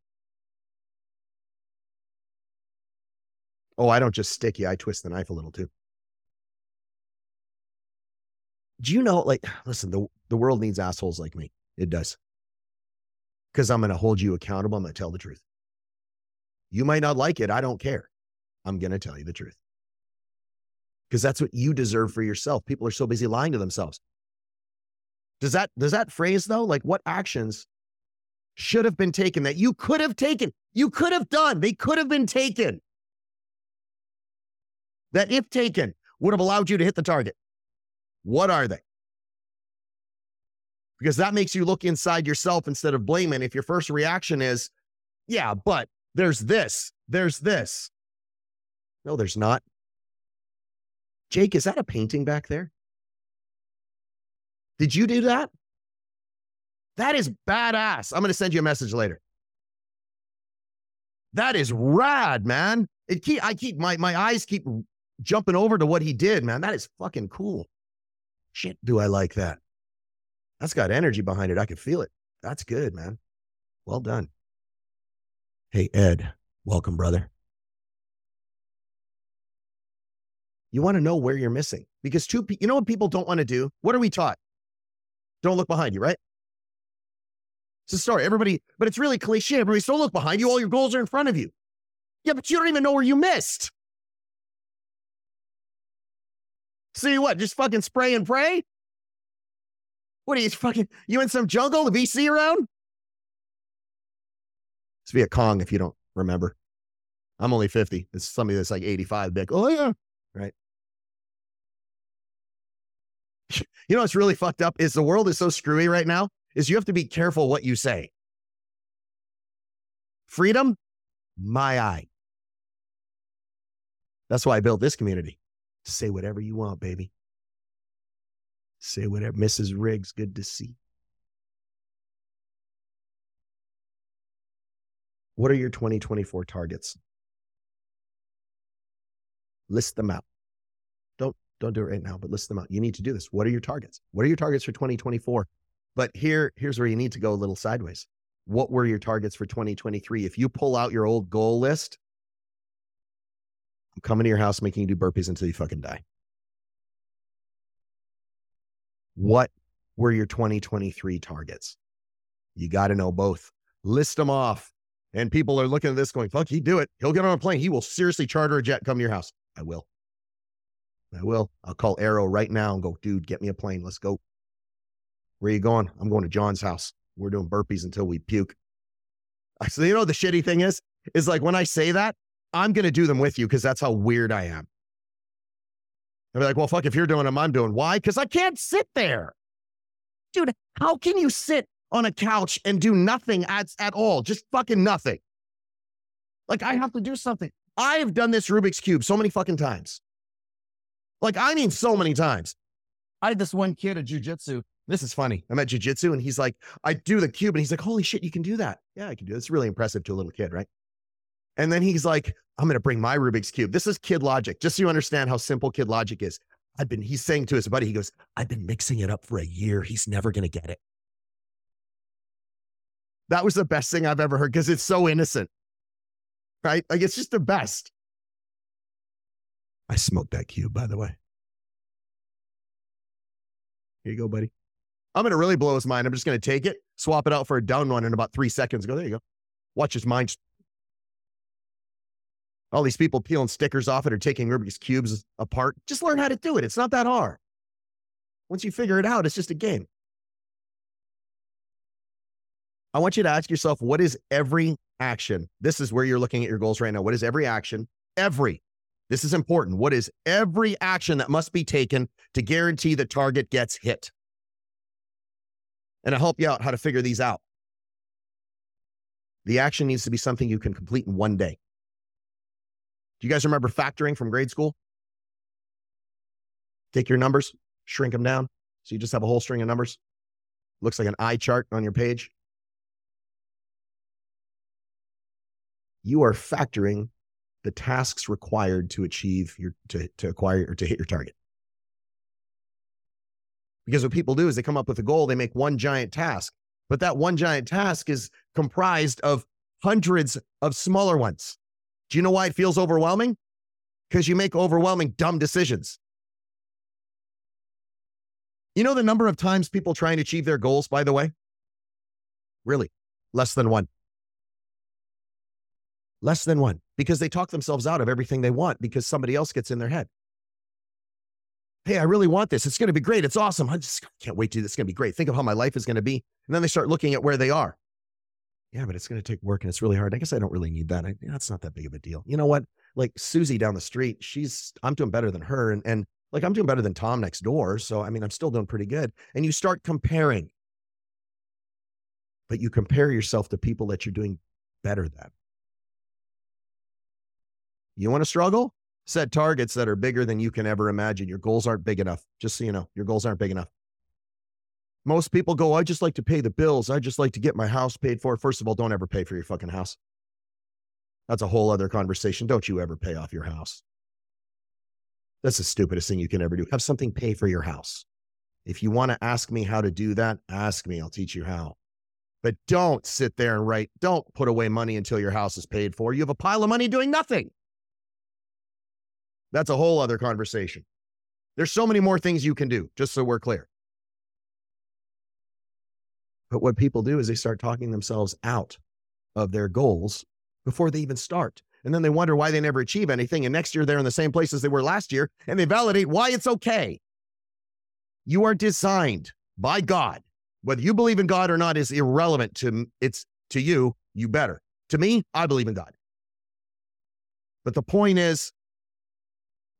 Oh, I don't just stick you, I twist the knife a little too. Do you know, like, listen, the, the world needs assholes like me. It does. Because I'm going to hold you accountable. I'm going to tell the truth. You might not like it. I don't care. I'm going to tell you the truth. Because that's what you deserve for yourself. People are so busy lying to themselves. Does that does that phrase though? Like what actions should have been taken that you could have taken? You could have done. They could have been taken. That if taken would have allowed you to hit the target. What are they? Because that makes you look inside yourself instead of blaming. If your first reaction is, yeah, but there's this, there's this. No, there's not. Jake, is that a painting back there? Did you do that? That is badass. I'm going to send you a message later. That is rad, man. It keep I keep my my eyes keep jumping over to what he did, man. That is fucking cool. Shit, do I like that? That's got energy behind it. I can feel it. That's good, man. Well done. Hey, Ed, welcome, brother. You want to know where you're missing because two, you know what people don't want to do? What are we taught? Don't look behind you, right? It's a story. Everybody, but it's really cliche. Everybody, don't look behind you. All your goals are in front of you. Yeah, but you don't even know where you missed. See what? Just fucking spray and pray? What are you fucking, you in some jungle, the VC around? It's Viet Cong if you don't remember. I'm only 50. It's somebody that's like 85. Big. Oh, yeah. Right. You know what's really fucked up is the world is so screwy right now is you have to be careful what you say. Freedom, my eye. That's why I built this community. Say whatever you want, baby. Say whatever. Mrs. Riggs, good to see. What are your 2024 targets? List them out. Don't don't do it right now, but list them out. You need to do this. What are your targets? What are your targets for 2024? But here, here's where you need to go a little sideways. What were your targets for 2023? If you pull out your old goal list, I'm coming to your house making you do burpees until you fucking die. What were your 2023 targets? You got to know both. List them off. And people are looking at this going, fuck, he do it. He'll get on a plane. He will seriously charter a jet, come to your house. I will. I will. I'll call Arrow right now and go, dude, get me a plane. Let's go. Where are you going? I'm going to John's house. We're doing burpees until we puke. So, you know, the shitty thing is, is like when I say that, I'm going to do them with you because that's how weird I am. I'll be like, well, fuck, if you're doing them, I'm doing. Why? Because I can't sit there. Dude, how can you sit on a couch and do nothing at, at all? Just fucking nothing. Like, I have to do something. I have done this Rubik's Cube so many fucking times. Like, I mean, so many times. I had this one kid at jujitsu. This is funny. I'm at jujitsu and he's like, I do the cube. And he's like, holy shit, you can do that. Yeah, I can do it. It's really impressive to a little kid, right? And then he's like, I'm going to bring my Rubik's Cube. This is kid logic, just so you understand how simple kid logic is. I've been, he's saying to his buddy, he goes, I've been mixing it up for a year. He's never going to get it. That was the best thing I've ever heard because it's so innocent, right? Like it's just the best. I smoked that cube, by the way. Here you go, buddy. I'm going to really blow his mind. I'm just going to take it, swap it out for a down one in about three seconds. Go, there you go. Watch his mind. All these people peeling stickers off it or taking Rubik's Cubes apart. Just learn how to do it. It's not that hard. Once you figure it out, it's just a game. I want you to ask yourself what is every action? This is where you're looking at your goals right now. What is every action? Every. This is important. What is every action that must be taken to guarantee the target gets hit? And I'll help you out how to figure these out. The action needs to be something you can complete in one day. Do you guys remember factoring from grade school? Take your numbers, shrink them down. So you just have a whole string of numbers. Looks like an eye chart on your page. You are factoring the tasks required to achieve your to, to acquire or to hit your target. Because what people do is they come up with a goal, they make one giant task, but that one giant task is comprised of hundreds of smaller ones. Do you know why it feels overwhelming? Because you make overwhelming dumb decisions. You know the number of times people try and achieve their goals, by the way? Really, less than one. Less than one, because they talk themselves out of everything they want because somebody else gets in their head. Hey, I really want this. It's going to be great. It's awesome. I just can't wait to do this. It's going to be great. Think of how my life is going to be. And then they start looking at where they are. Yeah, but it's going to take work and it's really hard. I guess I don't really need that. I, that's not that big of a deal. You know what? Like Susie down the street, she's, I'm doing better than her. And, and like I'm doing better than Tom next door. So, I mean, I'm still doing pretty good. And you start comparing, but you compare yourself to people that you're doing better than. You want to struggle? Set targets that are bigger than you can ever imagine. Your goals aren't big enough. Just so you know, your goals aren't big enough. Most people go, I just like to pay the bills. I just like to get my house paid for. First of all, don't ever pay for your fucking house. That's a whole other conversation. Don't you ever pay off your house. That's the stupidest thing you can ever do. Have something pay for your house. If you want to ask me how to do that, ask me. I'll teach you how. But don't sit there and write, don't put away money until your house is paid for. You have a pile of money doing nothing. That's a whole other conversation. There's so many more things you can do, just so we're clear. But what people do is they start talking themselves out of their goals before they even start. And then they wonder why they never achieve anything. And next year they're in the same place as they were last year and they validate why it's okay. You are designed by God. Whether you believe in God or not is irrelevant to it's to you, you better. To me, I believe in God. But the point is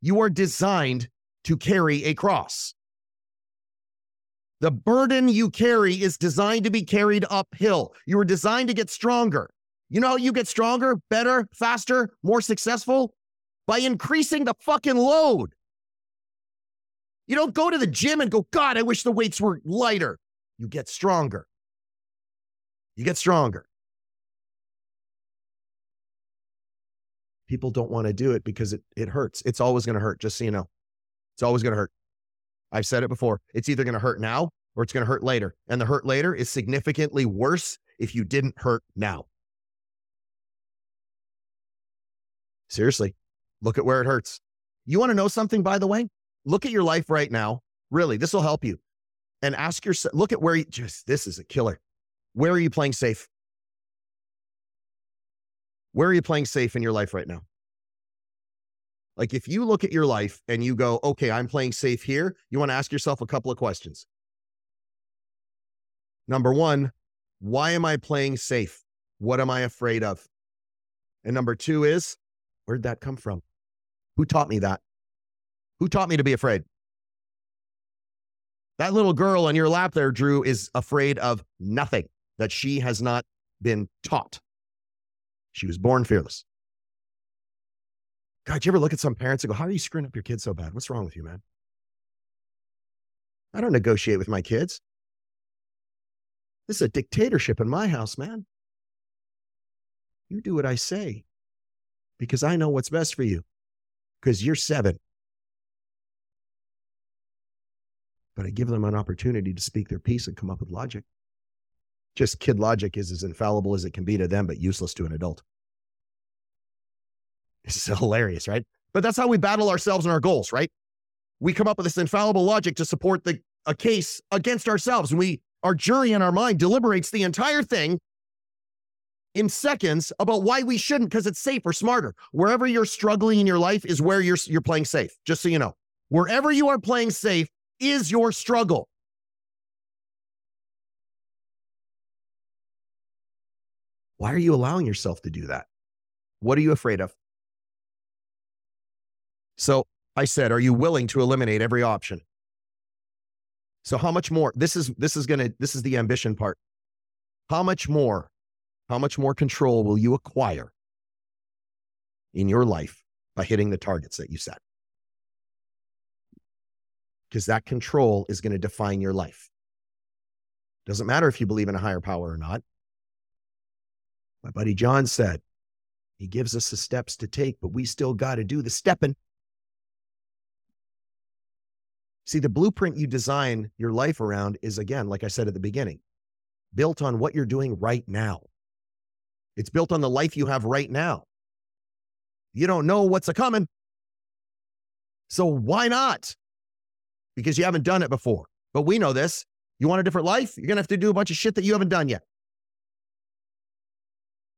you are designed to carry a cross. The burden you carry is designed to be carried uphill. You were designed to get stronger. You know how you get stronger, better, faster, more successful? By increasing the fucking load. You don't go to the gym and go, God, I wish the weights were lighter. You get stronger. You get stronger. people don't want to do it because it, it hurts. It's always going to hurt, just so you know. It's always going to hurt. I've said it before. It's either going to hurt now or it's going to hurt later. And the hurt later is significantly worse if you didn't hurt now. Seriously, look at where it hurts. You want to know something, by the way? Look at your life right now. Really, this will help you. And ask yourself, look at where you just, this is a killer. Where are you playing safe? Where are you playing safe in your life right now? Like if you look at your life and you go, okay, I'm playing safe here, you want to ask yourself a couple of questions. Number one, why am I playing safe? What am I afraid of? And number two is, where'd that come from? Who taught me that? Who taught me to be afraid? That little girl on your lap there, Drew, is afraid of nothing that she has not been taught. She was born fearless. God, you ever look at some parents and go, How are you screwing up your kids so bad? What's wrong with you, man? I don't negotiate with my kids. This is a dictatorship in my house, man. You do what I say because I know what's best for you because you're seven. But I give them an opportunity to speak their piece and come up with logic. Just kid logic is as infallible as it can be to them, but useless to an adult. It's hilarious, right? But that's how we battle ourselves and our goals, right? We come up with this infallible logic to support the a case against ourselves. And we our jury in our mind deliberates the entire thing in seconds about why we shouldn't because it's safer, smarter. Wherever you're struggling in your life is where you're you're playing safe. Just so you know. Wherever you are playing safe is your struggle. Why are you allowing yourself to do that? What are you afraid of? So I said, are you willing to eliminate every option? So how much more? This is this is gonna this is the ambition part. How much more? How much more control will you acquire in your life by hitting the targets that you set. Because that control is going to define your life. Doesn't matter if you believe in a higher power or not. My buddy John said, he gives us the steps to take, but we still got to do the stepping. See, the blueprint you design your life around is, again, like I said at the beginning, built on what you're doing right now. It's built on the life you have right now. You don't know what's a coming. So why not? Because you haven't done it before. But we know this. You want a different life? You're going to have to do a bunch of shit that you haven't done yet.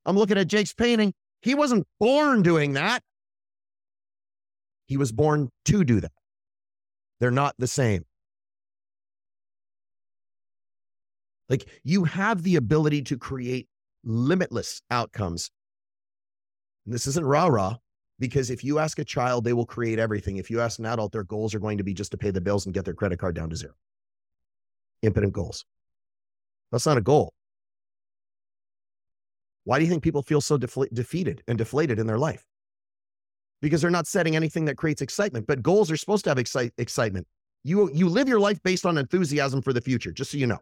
I'm looking at Jake's painting. He wasn't born doing that. He was born to do that. They're not the same. Like you have the ability to create limitless outcomes. And this isn't rah rah, because if you ask a child, they will create everything. If you ask an adult, their goals are going to be just to pay the bills and get their credit card down to zero. Impotent goals. That's not a goal. Why do you think people feel so defeated and deflated in their life? Because they're not setting anything that creates excitement. But goals are supposed to have excite- excitement. You, you live your life based on enthusiasm for the future, just so you know.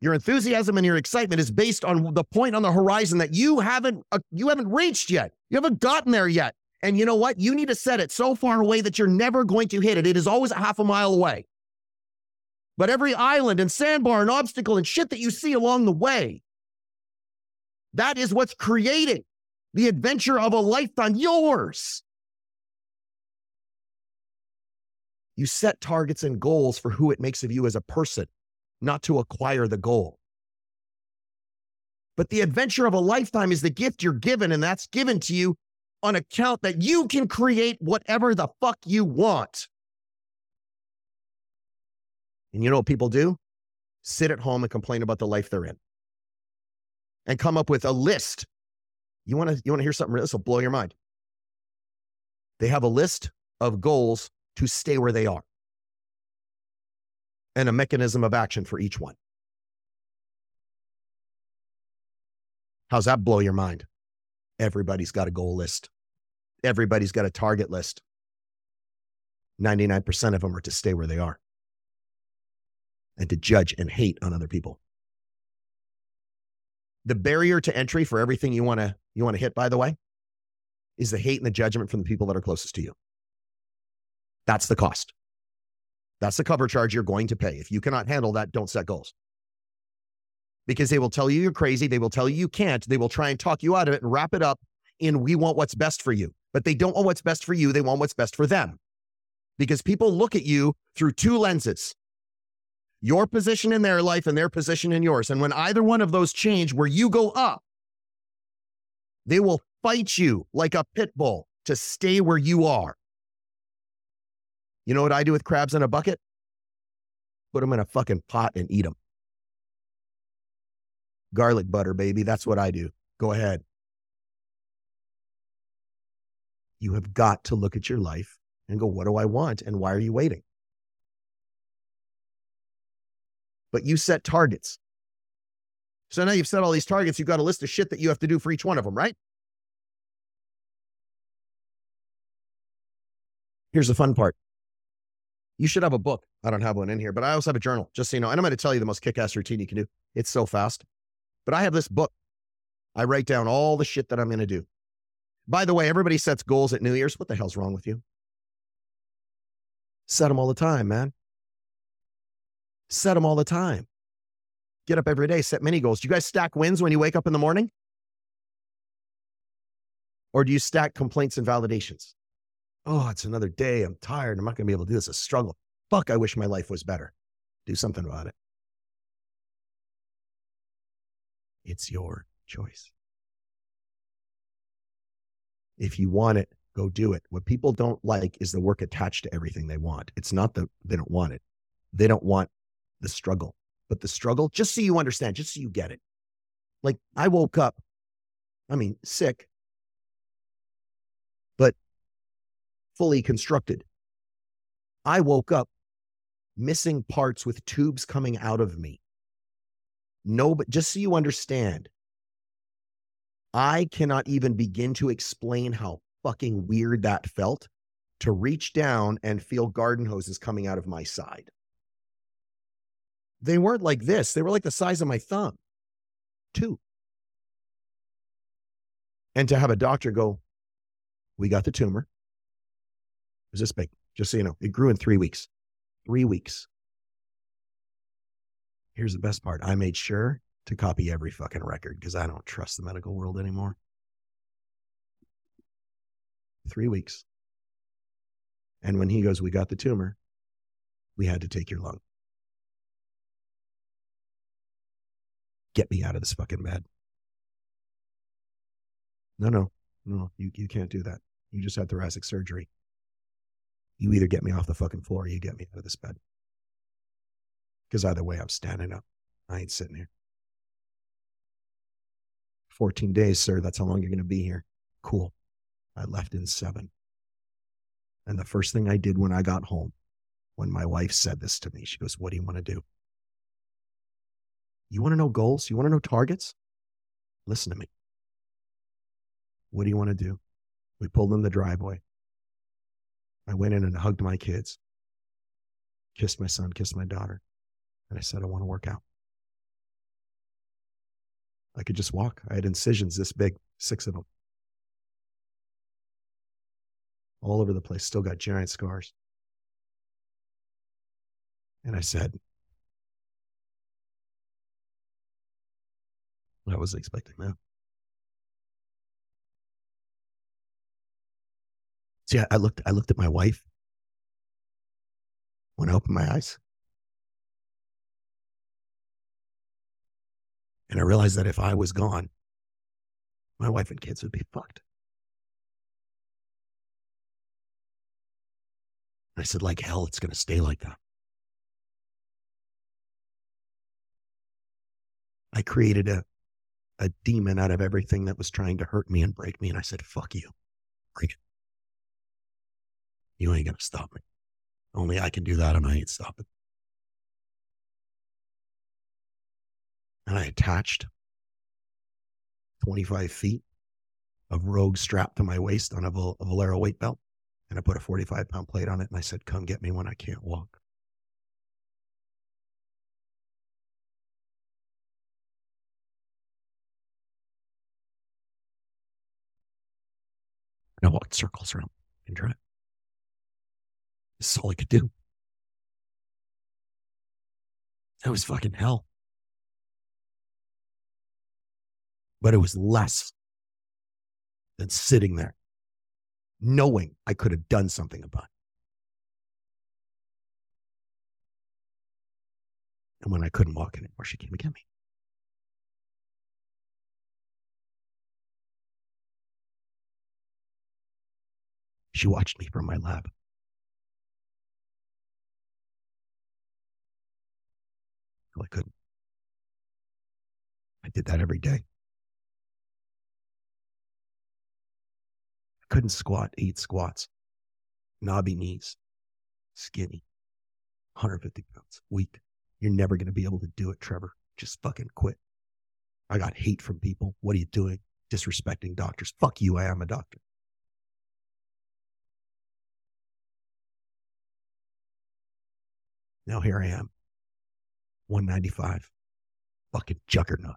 Your enthusiasm and your excitement is based on the point on the horizon that you haven't uh, you haven't reached yet. You haven't gotten there yet. And you know what? You need to set it so far away that you're never going to hit it. It is always a half a mile away. But every island and sandbar and obstacle and shit that you see along the way, that is what's creating the adventure of a lifetime, yours. You set targets and goals for who it makes of you as a person not to acquire the goal. But the adventure of a lifetime is the gift you're given, and that's given to you on account that you can create whatever the fuck you want. And you know what people do? Sit at home and complain about the life they're in and come up with a list. You want to you want to hear something this will blow your mind. They have a list of goals to stay where they are and a mechanism of action for each one. How's that blow your mind? Everybody's got a goal list. Everybody's got a target list. 99% of them are to stay where they are and to judge and hate on other people. The barrier to entry for everything you want to you want to hit by the way is the hate and the judgment from the people that are closest to you. That's the cost. That's the cover charge you're going to pay. If you cannot handle that, don't set goals. Because they will tell you you're crazy. They will tell you you can't. They will try and talk you out of it and wrap it up in we want what's best for you. But they don't want what's best for you. They want what's best for them. Because people look at you through two lenses your position in their life and their position in yours. And when either one of those change where you go up, they will fight you like a pit bull to stay where you are. You know what I do with crabs in a bucket? Put them in a fucking pot and eat them. Garlic butter, baby. That's what I do. Go ahead. You have got to look at your life and go, what do I want? And why are you waiting? But you set targets. So now you've set all these targets. You've got a list of shit that you have to do for each one of them, right? Here's the fun part you should have a book. I don't have one in here, but I also have a journal, just so you know. And I'm going to tell you the most kick ass routine you can do. It's so fast. But I have this book. I write down all the shit that I'm going to do. By the way, everybody sets goals at New Year's. What the hell's wrong with you? Set them all the time, man. Set them all the time. Get up every day, set mini goals. Do you guys stack wins when you wake up in the morning? Or do you stack complaints and validations? Oh, it's another day. I'm tired. I'm not going to be able to do this. It's a struggle. Fuck, I wish my life was better. Do something about it. It's your choice. If you want it, go do it. What people don't like is the work attached to everything they want. It's not that they don't want it. They don't want the struggle, but the struggle, just so you understand, just so you get it. Like I woke up, I mean, sick, but fully constructed. I woke up missing parts with tubes coming out of me. No, but just so you understand, I cannot even begin to explain how fucking weird that felt to reach down and feel garden hoses coming out of my side. They weren't like this, they were like the size of my thumb. Two. And to have a doctor go, We got the tumor. It was this big, just so you know. It grew in three weeks. Three weeks. Here's the best part I made sure to copy every fucking record because I don't trust the medical world anymore. Three weeks. And when he goes, We got the tumor, we had to take your lung. Get me out of this fucking bed. No, no, no, you, you can't do that. You just had thoracic surgery. You either get me off the fucking floor or you get me out of this bed. Because either way, I'm standing up. I ain't sitting here. 14 days, sir. That's how long you're going to be here. Cool. I left in seven. And the first thing I did when I got home, when my wife said this to me, she goes, What do you want to do? You want to know goals? You want to know targets? Listen to me. What do you want to do? We pulled in the driveway. I went in and hugged my kids, kissed my son, kissed my daughter. And I said, I want to work out. I could just walk. I had incisions this big, six of them. All over the place, still got giant scars. And I said, I was expecting that. See, I looked, I looked at my wife when I opened my eyes. And I realized that if I was gone, my wife and kids would be fucked. I said, like hell, it's going to stay like that. I created a, a demon out of everything that was trying to hurt me and break me. And I said, fuck you. Bring it. You ain't going to stop me. Only I can do that and I ain't stopping. And I attached 25 feet of Rogue strapped to my waist on a, a Valeo weight belt. And I put a 45 pound plate on it and I said, Come get me when I can't walk. And I walked circles around and drive. This is all I could do. That was fucking hell. But it was less than sitting there knowing I could have done something about it. And when I couldn't walk anymore, she came to get me. She watched me from my lab. No, I couldn't. I did that every day. I couldn't squat eight squats, knobby knees, skinny, 150 pounds, weak. You're never going to be able to do it, Trevor. Just fucking quit. I got hate from people. What are you doing? Disrespecting doctors. Fuck you. I am a doctor. Now here I am, 195, fucking juggernaut.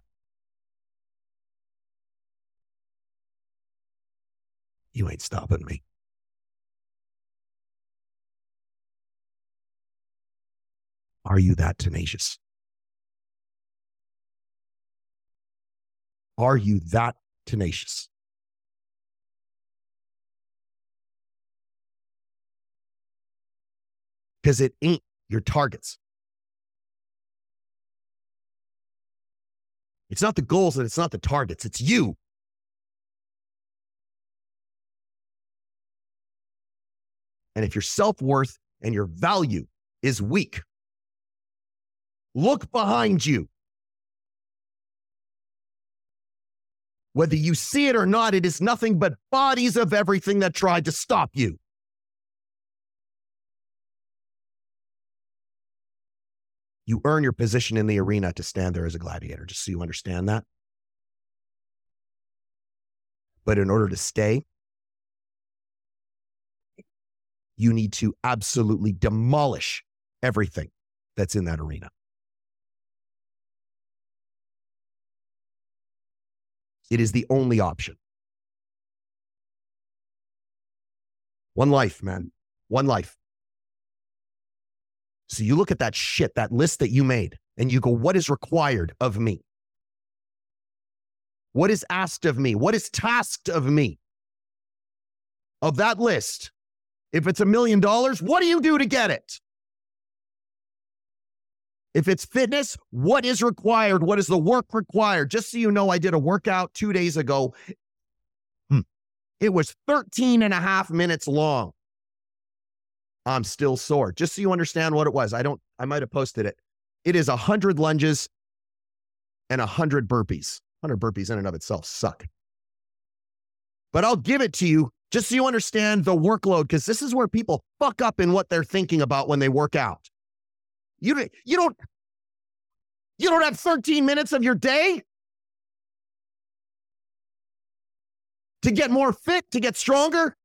You ain't stopping me. Are you that tenacious? Are you that tenacious? Because it ain't your targets. It's not the goals and it's not the targets, it's you. And if your self worth and your value is weak, look behind you. Whether you see it or not, it is nothing but bodies of everything that tried to stop you. You earn your position in the arena to stand there as a gladiator, just so you understand that. But in order to stay, you need to absolutely demolish everything that's in that arena. It is the only option. One life, man. One life. So you look at that shit, that list that you made, and you go, what is required of me? What is asked of me? What is tasked of me? Of that list, if it's a million dollars, what do you do to get it? If it's fitness, what is required? What is the work required? Just so you know, I did a workout two days ago. Hmm. It was 13 and a half minutes long. I'm still sore. Just so you understand what it was. I don't, I might have posted it. It is 100 lunges and 100 burpees. 100 burpees in and of itself suck. But I'll give it to you just so you understand the workload, because this is where people fuck up in what they're thinking about when they work out. You, you don't you don't have 13 minutes of your day to get more fit, to get stronger?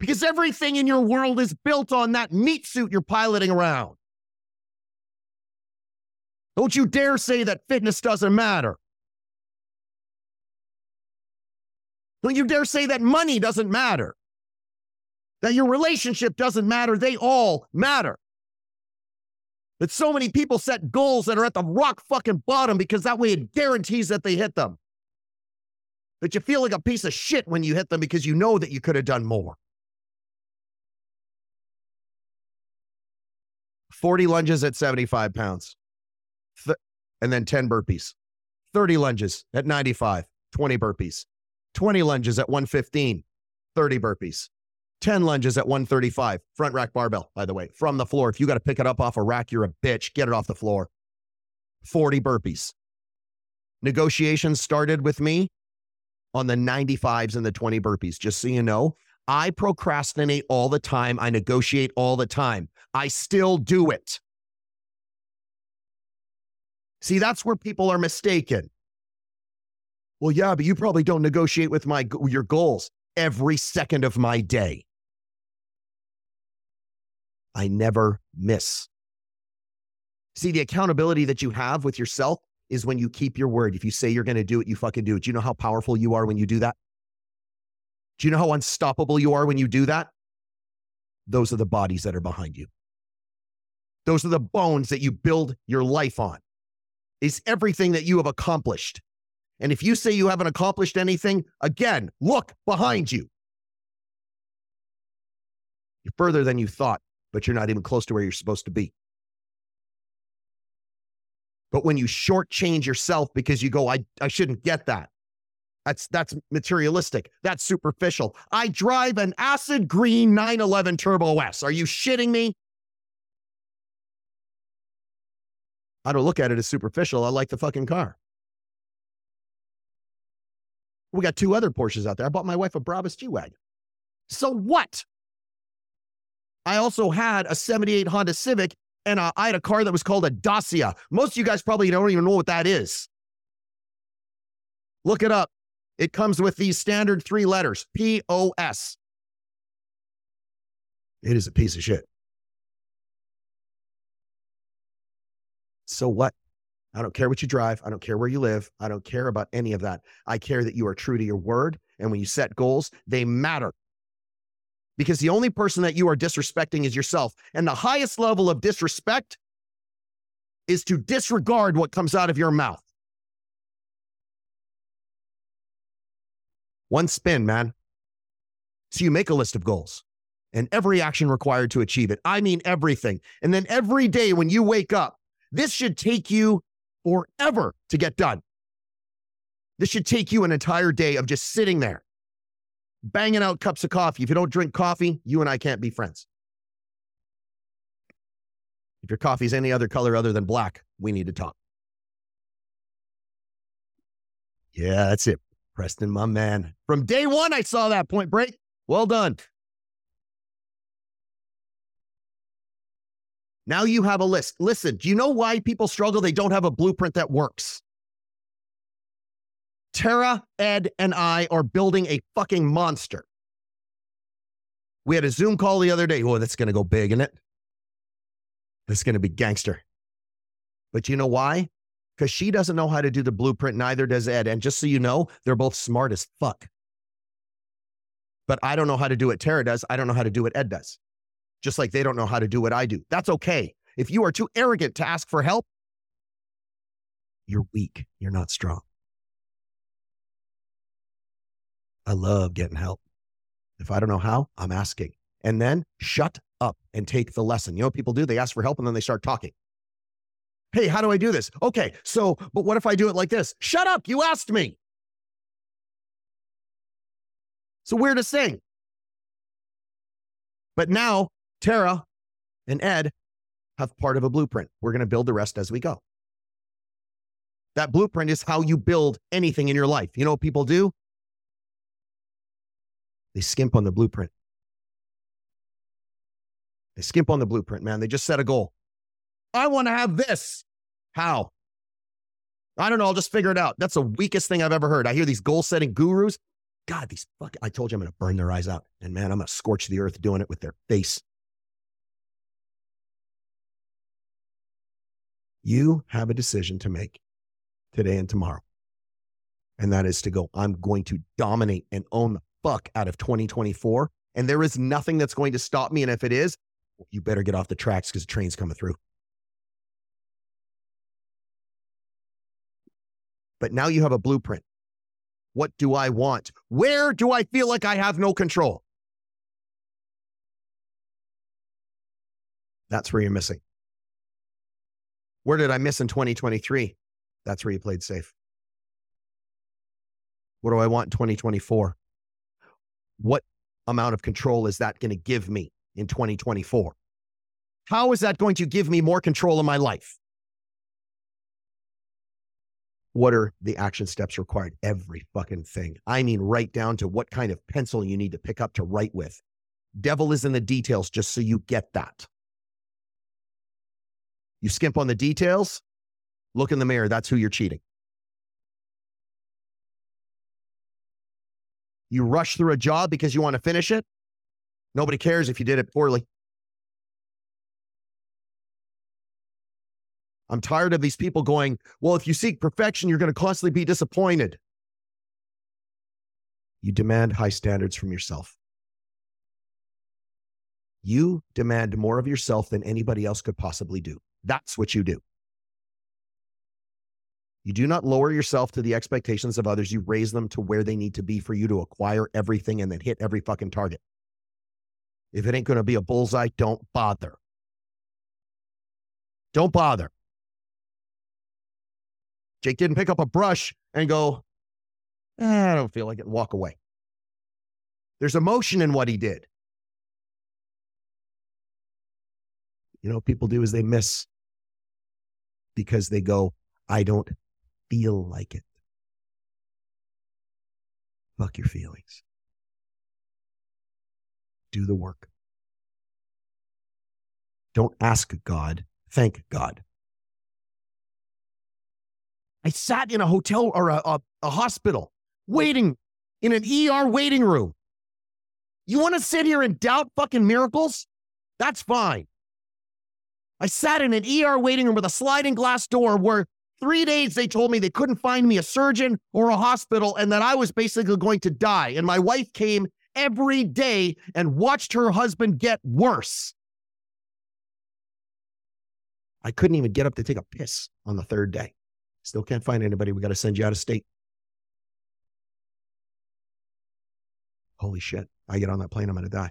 Because everything in your world is built on that meat suit you're piloting around. Don't you dare say that fitness doesn't matter. Don't you dare say that money doesn't matter. That your relationship doesn't matter. They all matter. That so many people set goals that are at the rock fucking bottom because that way it guarantees that they hit them. That you feel like a piece of shit when you hit them because you know that you could have done more. 40 lunges at 75 pounds, Th- and then 10 burpees. 30 lunges at 95, 20 burpees. 20 lunges at 115, 30 burpees. 10 lunges at 135, front rack barbell, by the way, from the floor. If you got to pick it up off a rack, you're a bitch. Get it off the floor. 40 burpees. Negotiations started with me on the 95s and the 20 burpees, just so you know. I procrastinate all the time. I negotiate all the time. I still do it. See, that's where people are mistaken. Well, yeah, but you probably don't negotiate with my your goals every second of my day. I never miss. See, the accountability that you have with yourself is when you keep your word. If you say you're going to do it, you fucking do it. Do you know how powerful you are when you do that? Do you know how unstoppable you are when you do that? Those are the bodies that are behind you. Those are the bones that you build your life on. Is everything that you have accomplished. And if you say you haven't accomplished anything, again, look behind you. You're further than you thought but you're not even close to where you're supposed to be. But when you shortchange yourself because you go, I, I shouldn't get that. That's that's materialistic. That's superficial. I drive an acid green 911 Turbo S. Are you shitting me? I don't look at it as superficial. I like the fucking car. We got two other Porsches out there. I bought my wife a Brabus G Wagon. So what? I also had a 78 Honda Civic and I had a car that was called a Dacia. Most of you guys probably don't even know what that is. Look it up. It comes with these standard three letters P O S. It is a piece of shit. So what? I don't care what you drive. I don't care where you live. I don't care about any of that. I care that you are true to your word. And when you set goals, they matter because the only person that you are disrespecting is yourself. And the highest level of disrespect is to disregard what comes out of your mouth. One spin, man. So you make a list of goals and every action required to achieve it. I mean, everything. And then every day when you wake up, this should take you forever to get done. This should take you an entire day of just sitting there banging out cups of coffee. If you don't drink coffee, you and I can't be friends. If your coffee's any other color other than black, we need to talk. Yeah, that's it. Preston, my man. From day one, I saw that point break. Well done. Now you have a list. Listen, do you know why people struggle? They don't have a blueprint that works. Tara, Ed, and I are building a fucking monster. We had a Zoom call the other day. Oh, that's going to go big, isn't it? That's going to be gangster. But you know why? Because she doesn't know how to do the blueprint, neither does Ed. And just so you know, they're both smart as fuck. But I don't know how to do what Tara does. I don't know how to do what Ed does. Just like they don't know how to do what I do. That's okay. If you are too arrogant to ask for help, you're weak. You're not strong. I love getting help. If I don't know how, I'm asking. And then shut up and take the lesson. You know what people do? They ask for help and then they start talking. Hey, how do I do this? Okay, so, but what if I do it like this? Shut up. You asked me. It's the weirdest thing. But now Tara and Ed have part of a blueprint. We're going to build the rest as we go. That blueprint is how you build anything in your life. You know what people do? They skimp on the blueprint. They skimp on the blueprint, man. They just set a goal. I want to have this. How? I don't know. I'll just figure it out. That's the weakest thing I've ever heard. I hear these goal setting gurus. God, these fuck. I told you I'm going to burn their eyes out. And man, I'm going to scorch the earth doing it with their face. You have a decision to make today and tomorrow. And that is to go, I'm going to dominate and own the fuck out of 2024. And there is nothing that's going to stop me. And if it is, you better get off the tracks because the train's coming through. But now you have a blueprint. What do I want? Where do I feel like I have no control? That's where you're missing. Where did I miss in 2023? That's where you played safe. What do I want in 2024? What amount of control is that going to give me in 2024? How is that going to give me more control in my life? What are the action steps required? Every fucking thing. I mean, right down to what kind of pencil you need to pick up to write with. Devil is in the details, just so you get that. You skimp on the details, look in the mirror. That's who you're cheating. You rush through a job because you want to finish it. Nobody cares if you did it poorly. I'm tired of these people going, well, if you seek perfection, you're going to constantly be disappointed. You demand high standards from yourself. You demand more of yourself than anybody else could possibly do. That's what you do. You do not lower yourself to the expectations of others. You raise them to where they need to be for you to acquire everything and then hit every fucking target. If it ain't going to be a bullseye, don't bother. Don't bother. Jake didn't pick up a brush and go, eh, I don't feel like it, walk away. There's emotion in what he did. You know what people do is they miss because they go, I don't feel like it. Fuck your feelings. Do the work. Don't ask God, thank God. I sat in a hotel or a, a, a hospital waiting in an ER waiting room. You want to sit here and doubt fucking miracles? That's fine. I sat in an ER waiting room with a sliding glass door where three days they told me they couldn't find me a surgeon or a hospital and that I was basically going to die. And my wife came every day and watched her husband get worse. I couldn't even get up to take a piss on the third day. Still can't find anybody. We got to send you out of state. Holy shit. I get on that plane, I'm going to die.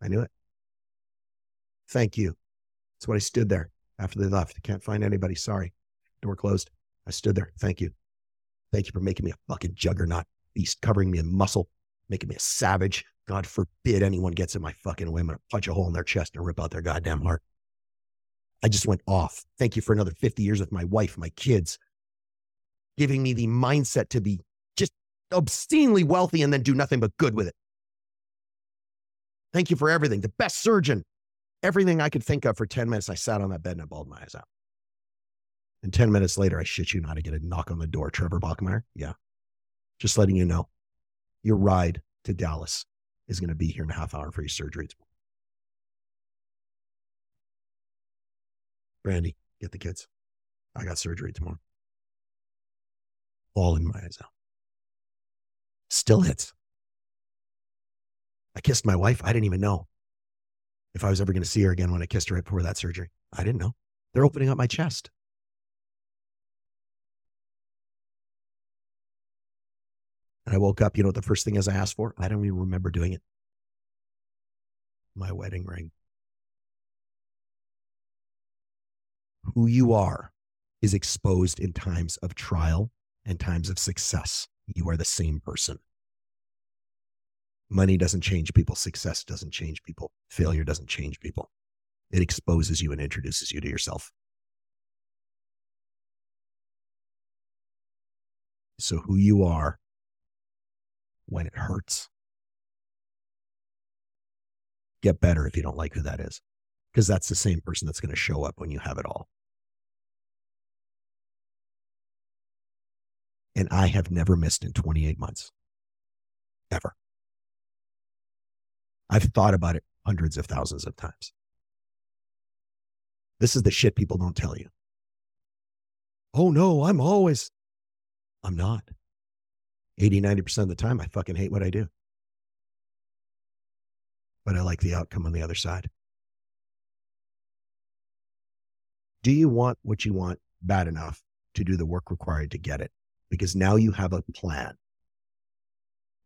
I knew it. Thank you. That's what I stood there after they left. Can't find anybody. Sorry. Door closed. I stood there. Thank you. Thank you for making me a fucking juggernaut beast, covering me in muscle, making me a savage. God forbid anyone gets in my fucking way. I'm going to punch a hole in their chest and rip out their goddamn heart. I just went off. Thank you for another 50 years with my wife, my kids, giving me the mindset to be just obscenely wealthy and then do nothing but good with it. Thank you for everything. The best surgeon, everything I could think of for 10 minutes. I sat on that bed and I bawled my eyes out. And 10 minutes later, I shit you not, I get a knock on the door. Trevor Bachmeyer. Yeah. Just letting you know your ride to Dallas is going to be here in a half hour for your surgery. Brandy, get the kids. I got surgery tomorrow. All in my eyes out. Still hits. I kissed my wife. I didn't even know if I was ever going to see her again when I kissed her right before that surgery. I didn't know. They're opening up my chest. And I woke up, you know the first thing is I asked for? I don't even remember doing it. My wedding ring. Who you are is exposed in times of trial and times of success. You are the same person. Money doesn't change people, success doesn't change people, failure doesn't change people. It exposes you and introduces you to yourself. So, who you are when it hurts. Get better if you don't like who that is, because that's the same person that's going to show up when you have it all. And I have never missed in 28 months, ever. I've thought about it hundreds of thousands of times. This is the shit people don't tell you. Oh no, I'm always, I'm not. 80, 90% of the time, I fucking hate what I do. But I like the outcome on the other side. Do you want what you want bad enough to do the work required to get it? Because now you have a plan.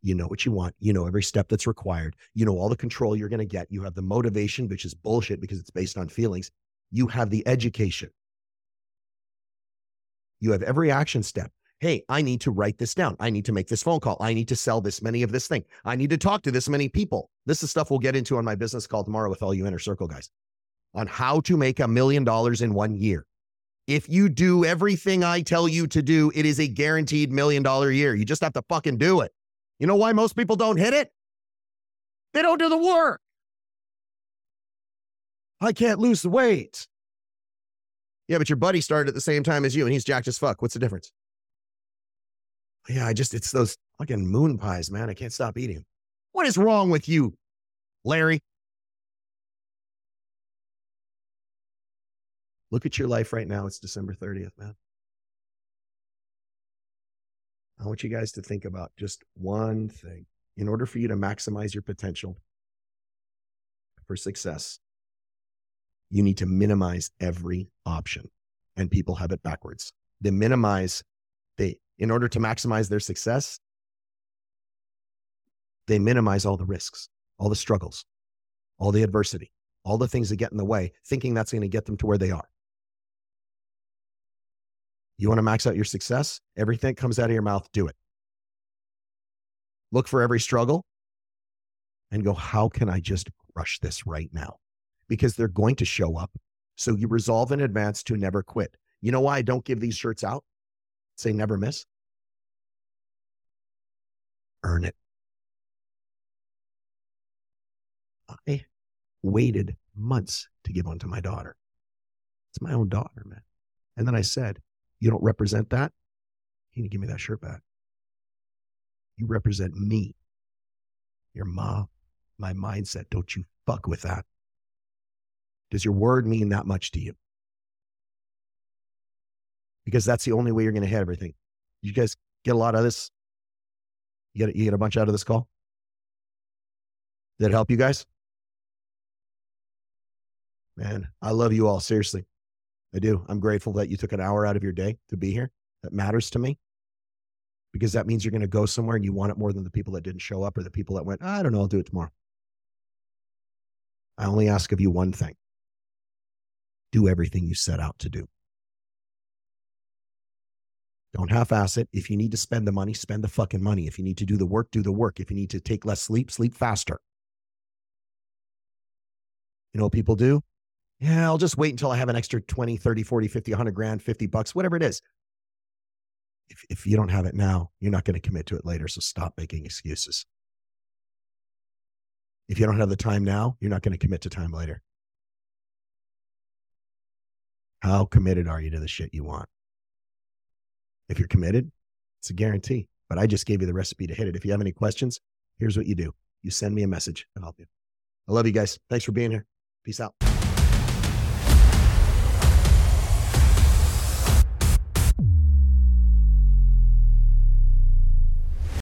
You know what you want. You know every step that's required. You know all the control you're going to get. You have the motivation, which is bullshit because it's based on feelings. You have the education. You have every action step hey, I need to write this down. I need to make this phone call. I need to sell this many of this thing. I need to talk to this many people. This is stuff we'll get into on my business call tomorrow with all you inner circle guys on how to make a million dollars in one year. If you do everything I tell you to do, it is a guaranteed million dollar year. You just have to fucking do it. You know why most people don't hit it? They don't do the work. I can't lose the weight. Yeah, but your buddy started at the same time as you and he's jacked as fuck. What's the difference? Yeah, I just, it's those fucking moon pies, man. I can't stop eating. What is wrong with you, Larry? Look at your life right now. It's December 30th, man. I want you guys to think about just one thing. In order for you to maximize your potential for success, you need to minimize every option. And people have it backwards. They minimize, they in order to maximize their success, they minimize all the risks, all the struggles, all the adversity, all the things that get in the way, thinking that's going to get them to where they are. You want to max out your success? Everything comes out of your mouth, do it. Look for every struggle and go, how can I just crush this right now? Because they're going to show up. So you resolve in advance to never quit. You know why I don't give these shirts out? Say never miss. Earn it. I waited months to give one to my daughter. It's my own daughter, man. And then I said, You don't represent that? Can You give me that shirt back. You represent me, your mom, my mindset. Don't you fuck with that. Does your word mean that much to you? because that's the only way you're going to hit everything. You guys get a lot of this. You get you get a bunch out of this call. Did that help you guys? Man, I love you all. Seriously, I do. I'm grateful that you took an hour out of your day to be here. That matters to me because that means you're going to go somewhere and you want it more than the people that didn't show up or the people that went, I don't know, I'll do it tomorrow. I only ask of you one thing do everything you set out to do. Don't half ass it. If you need to spend the money, spend the fucking money. If you need to do the work, do the work. If you need to take less sleep, sleep faster. You know what people do? Yeah, I'll just wait until I have an extra 20, 30, 40, 50, 100 grand, 50 bucks, whatever it is. If, if you don't have it now, you're not going to commit to it later. So stop making excuses. If you don't have the time now, you're not going to commit to time later. How committed are you to the shit you want? If you're committed, it's a guarantee. But I just gave you the recipe to hit it. If you have any questions, here's what you do you send me a message. And I'll help you. I love you guys. Thanks for being here. Peace out.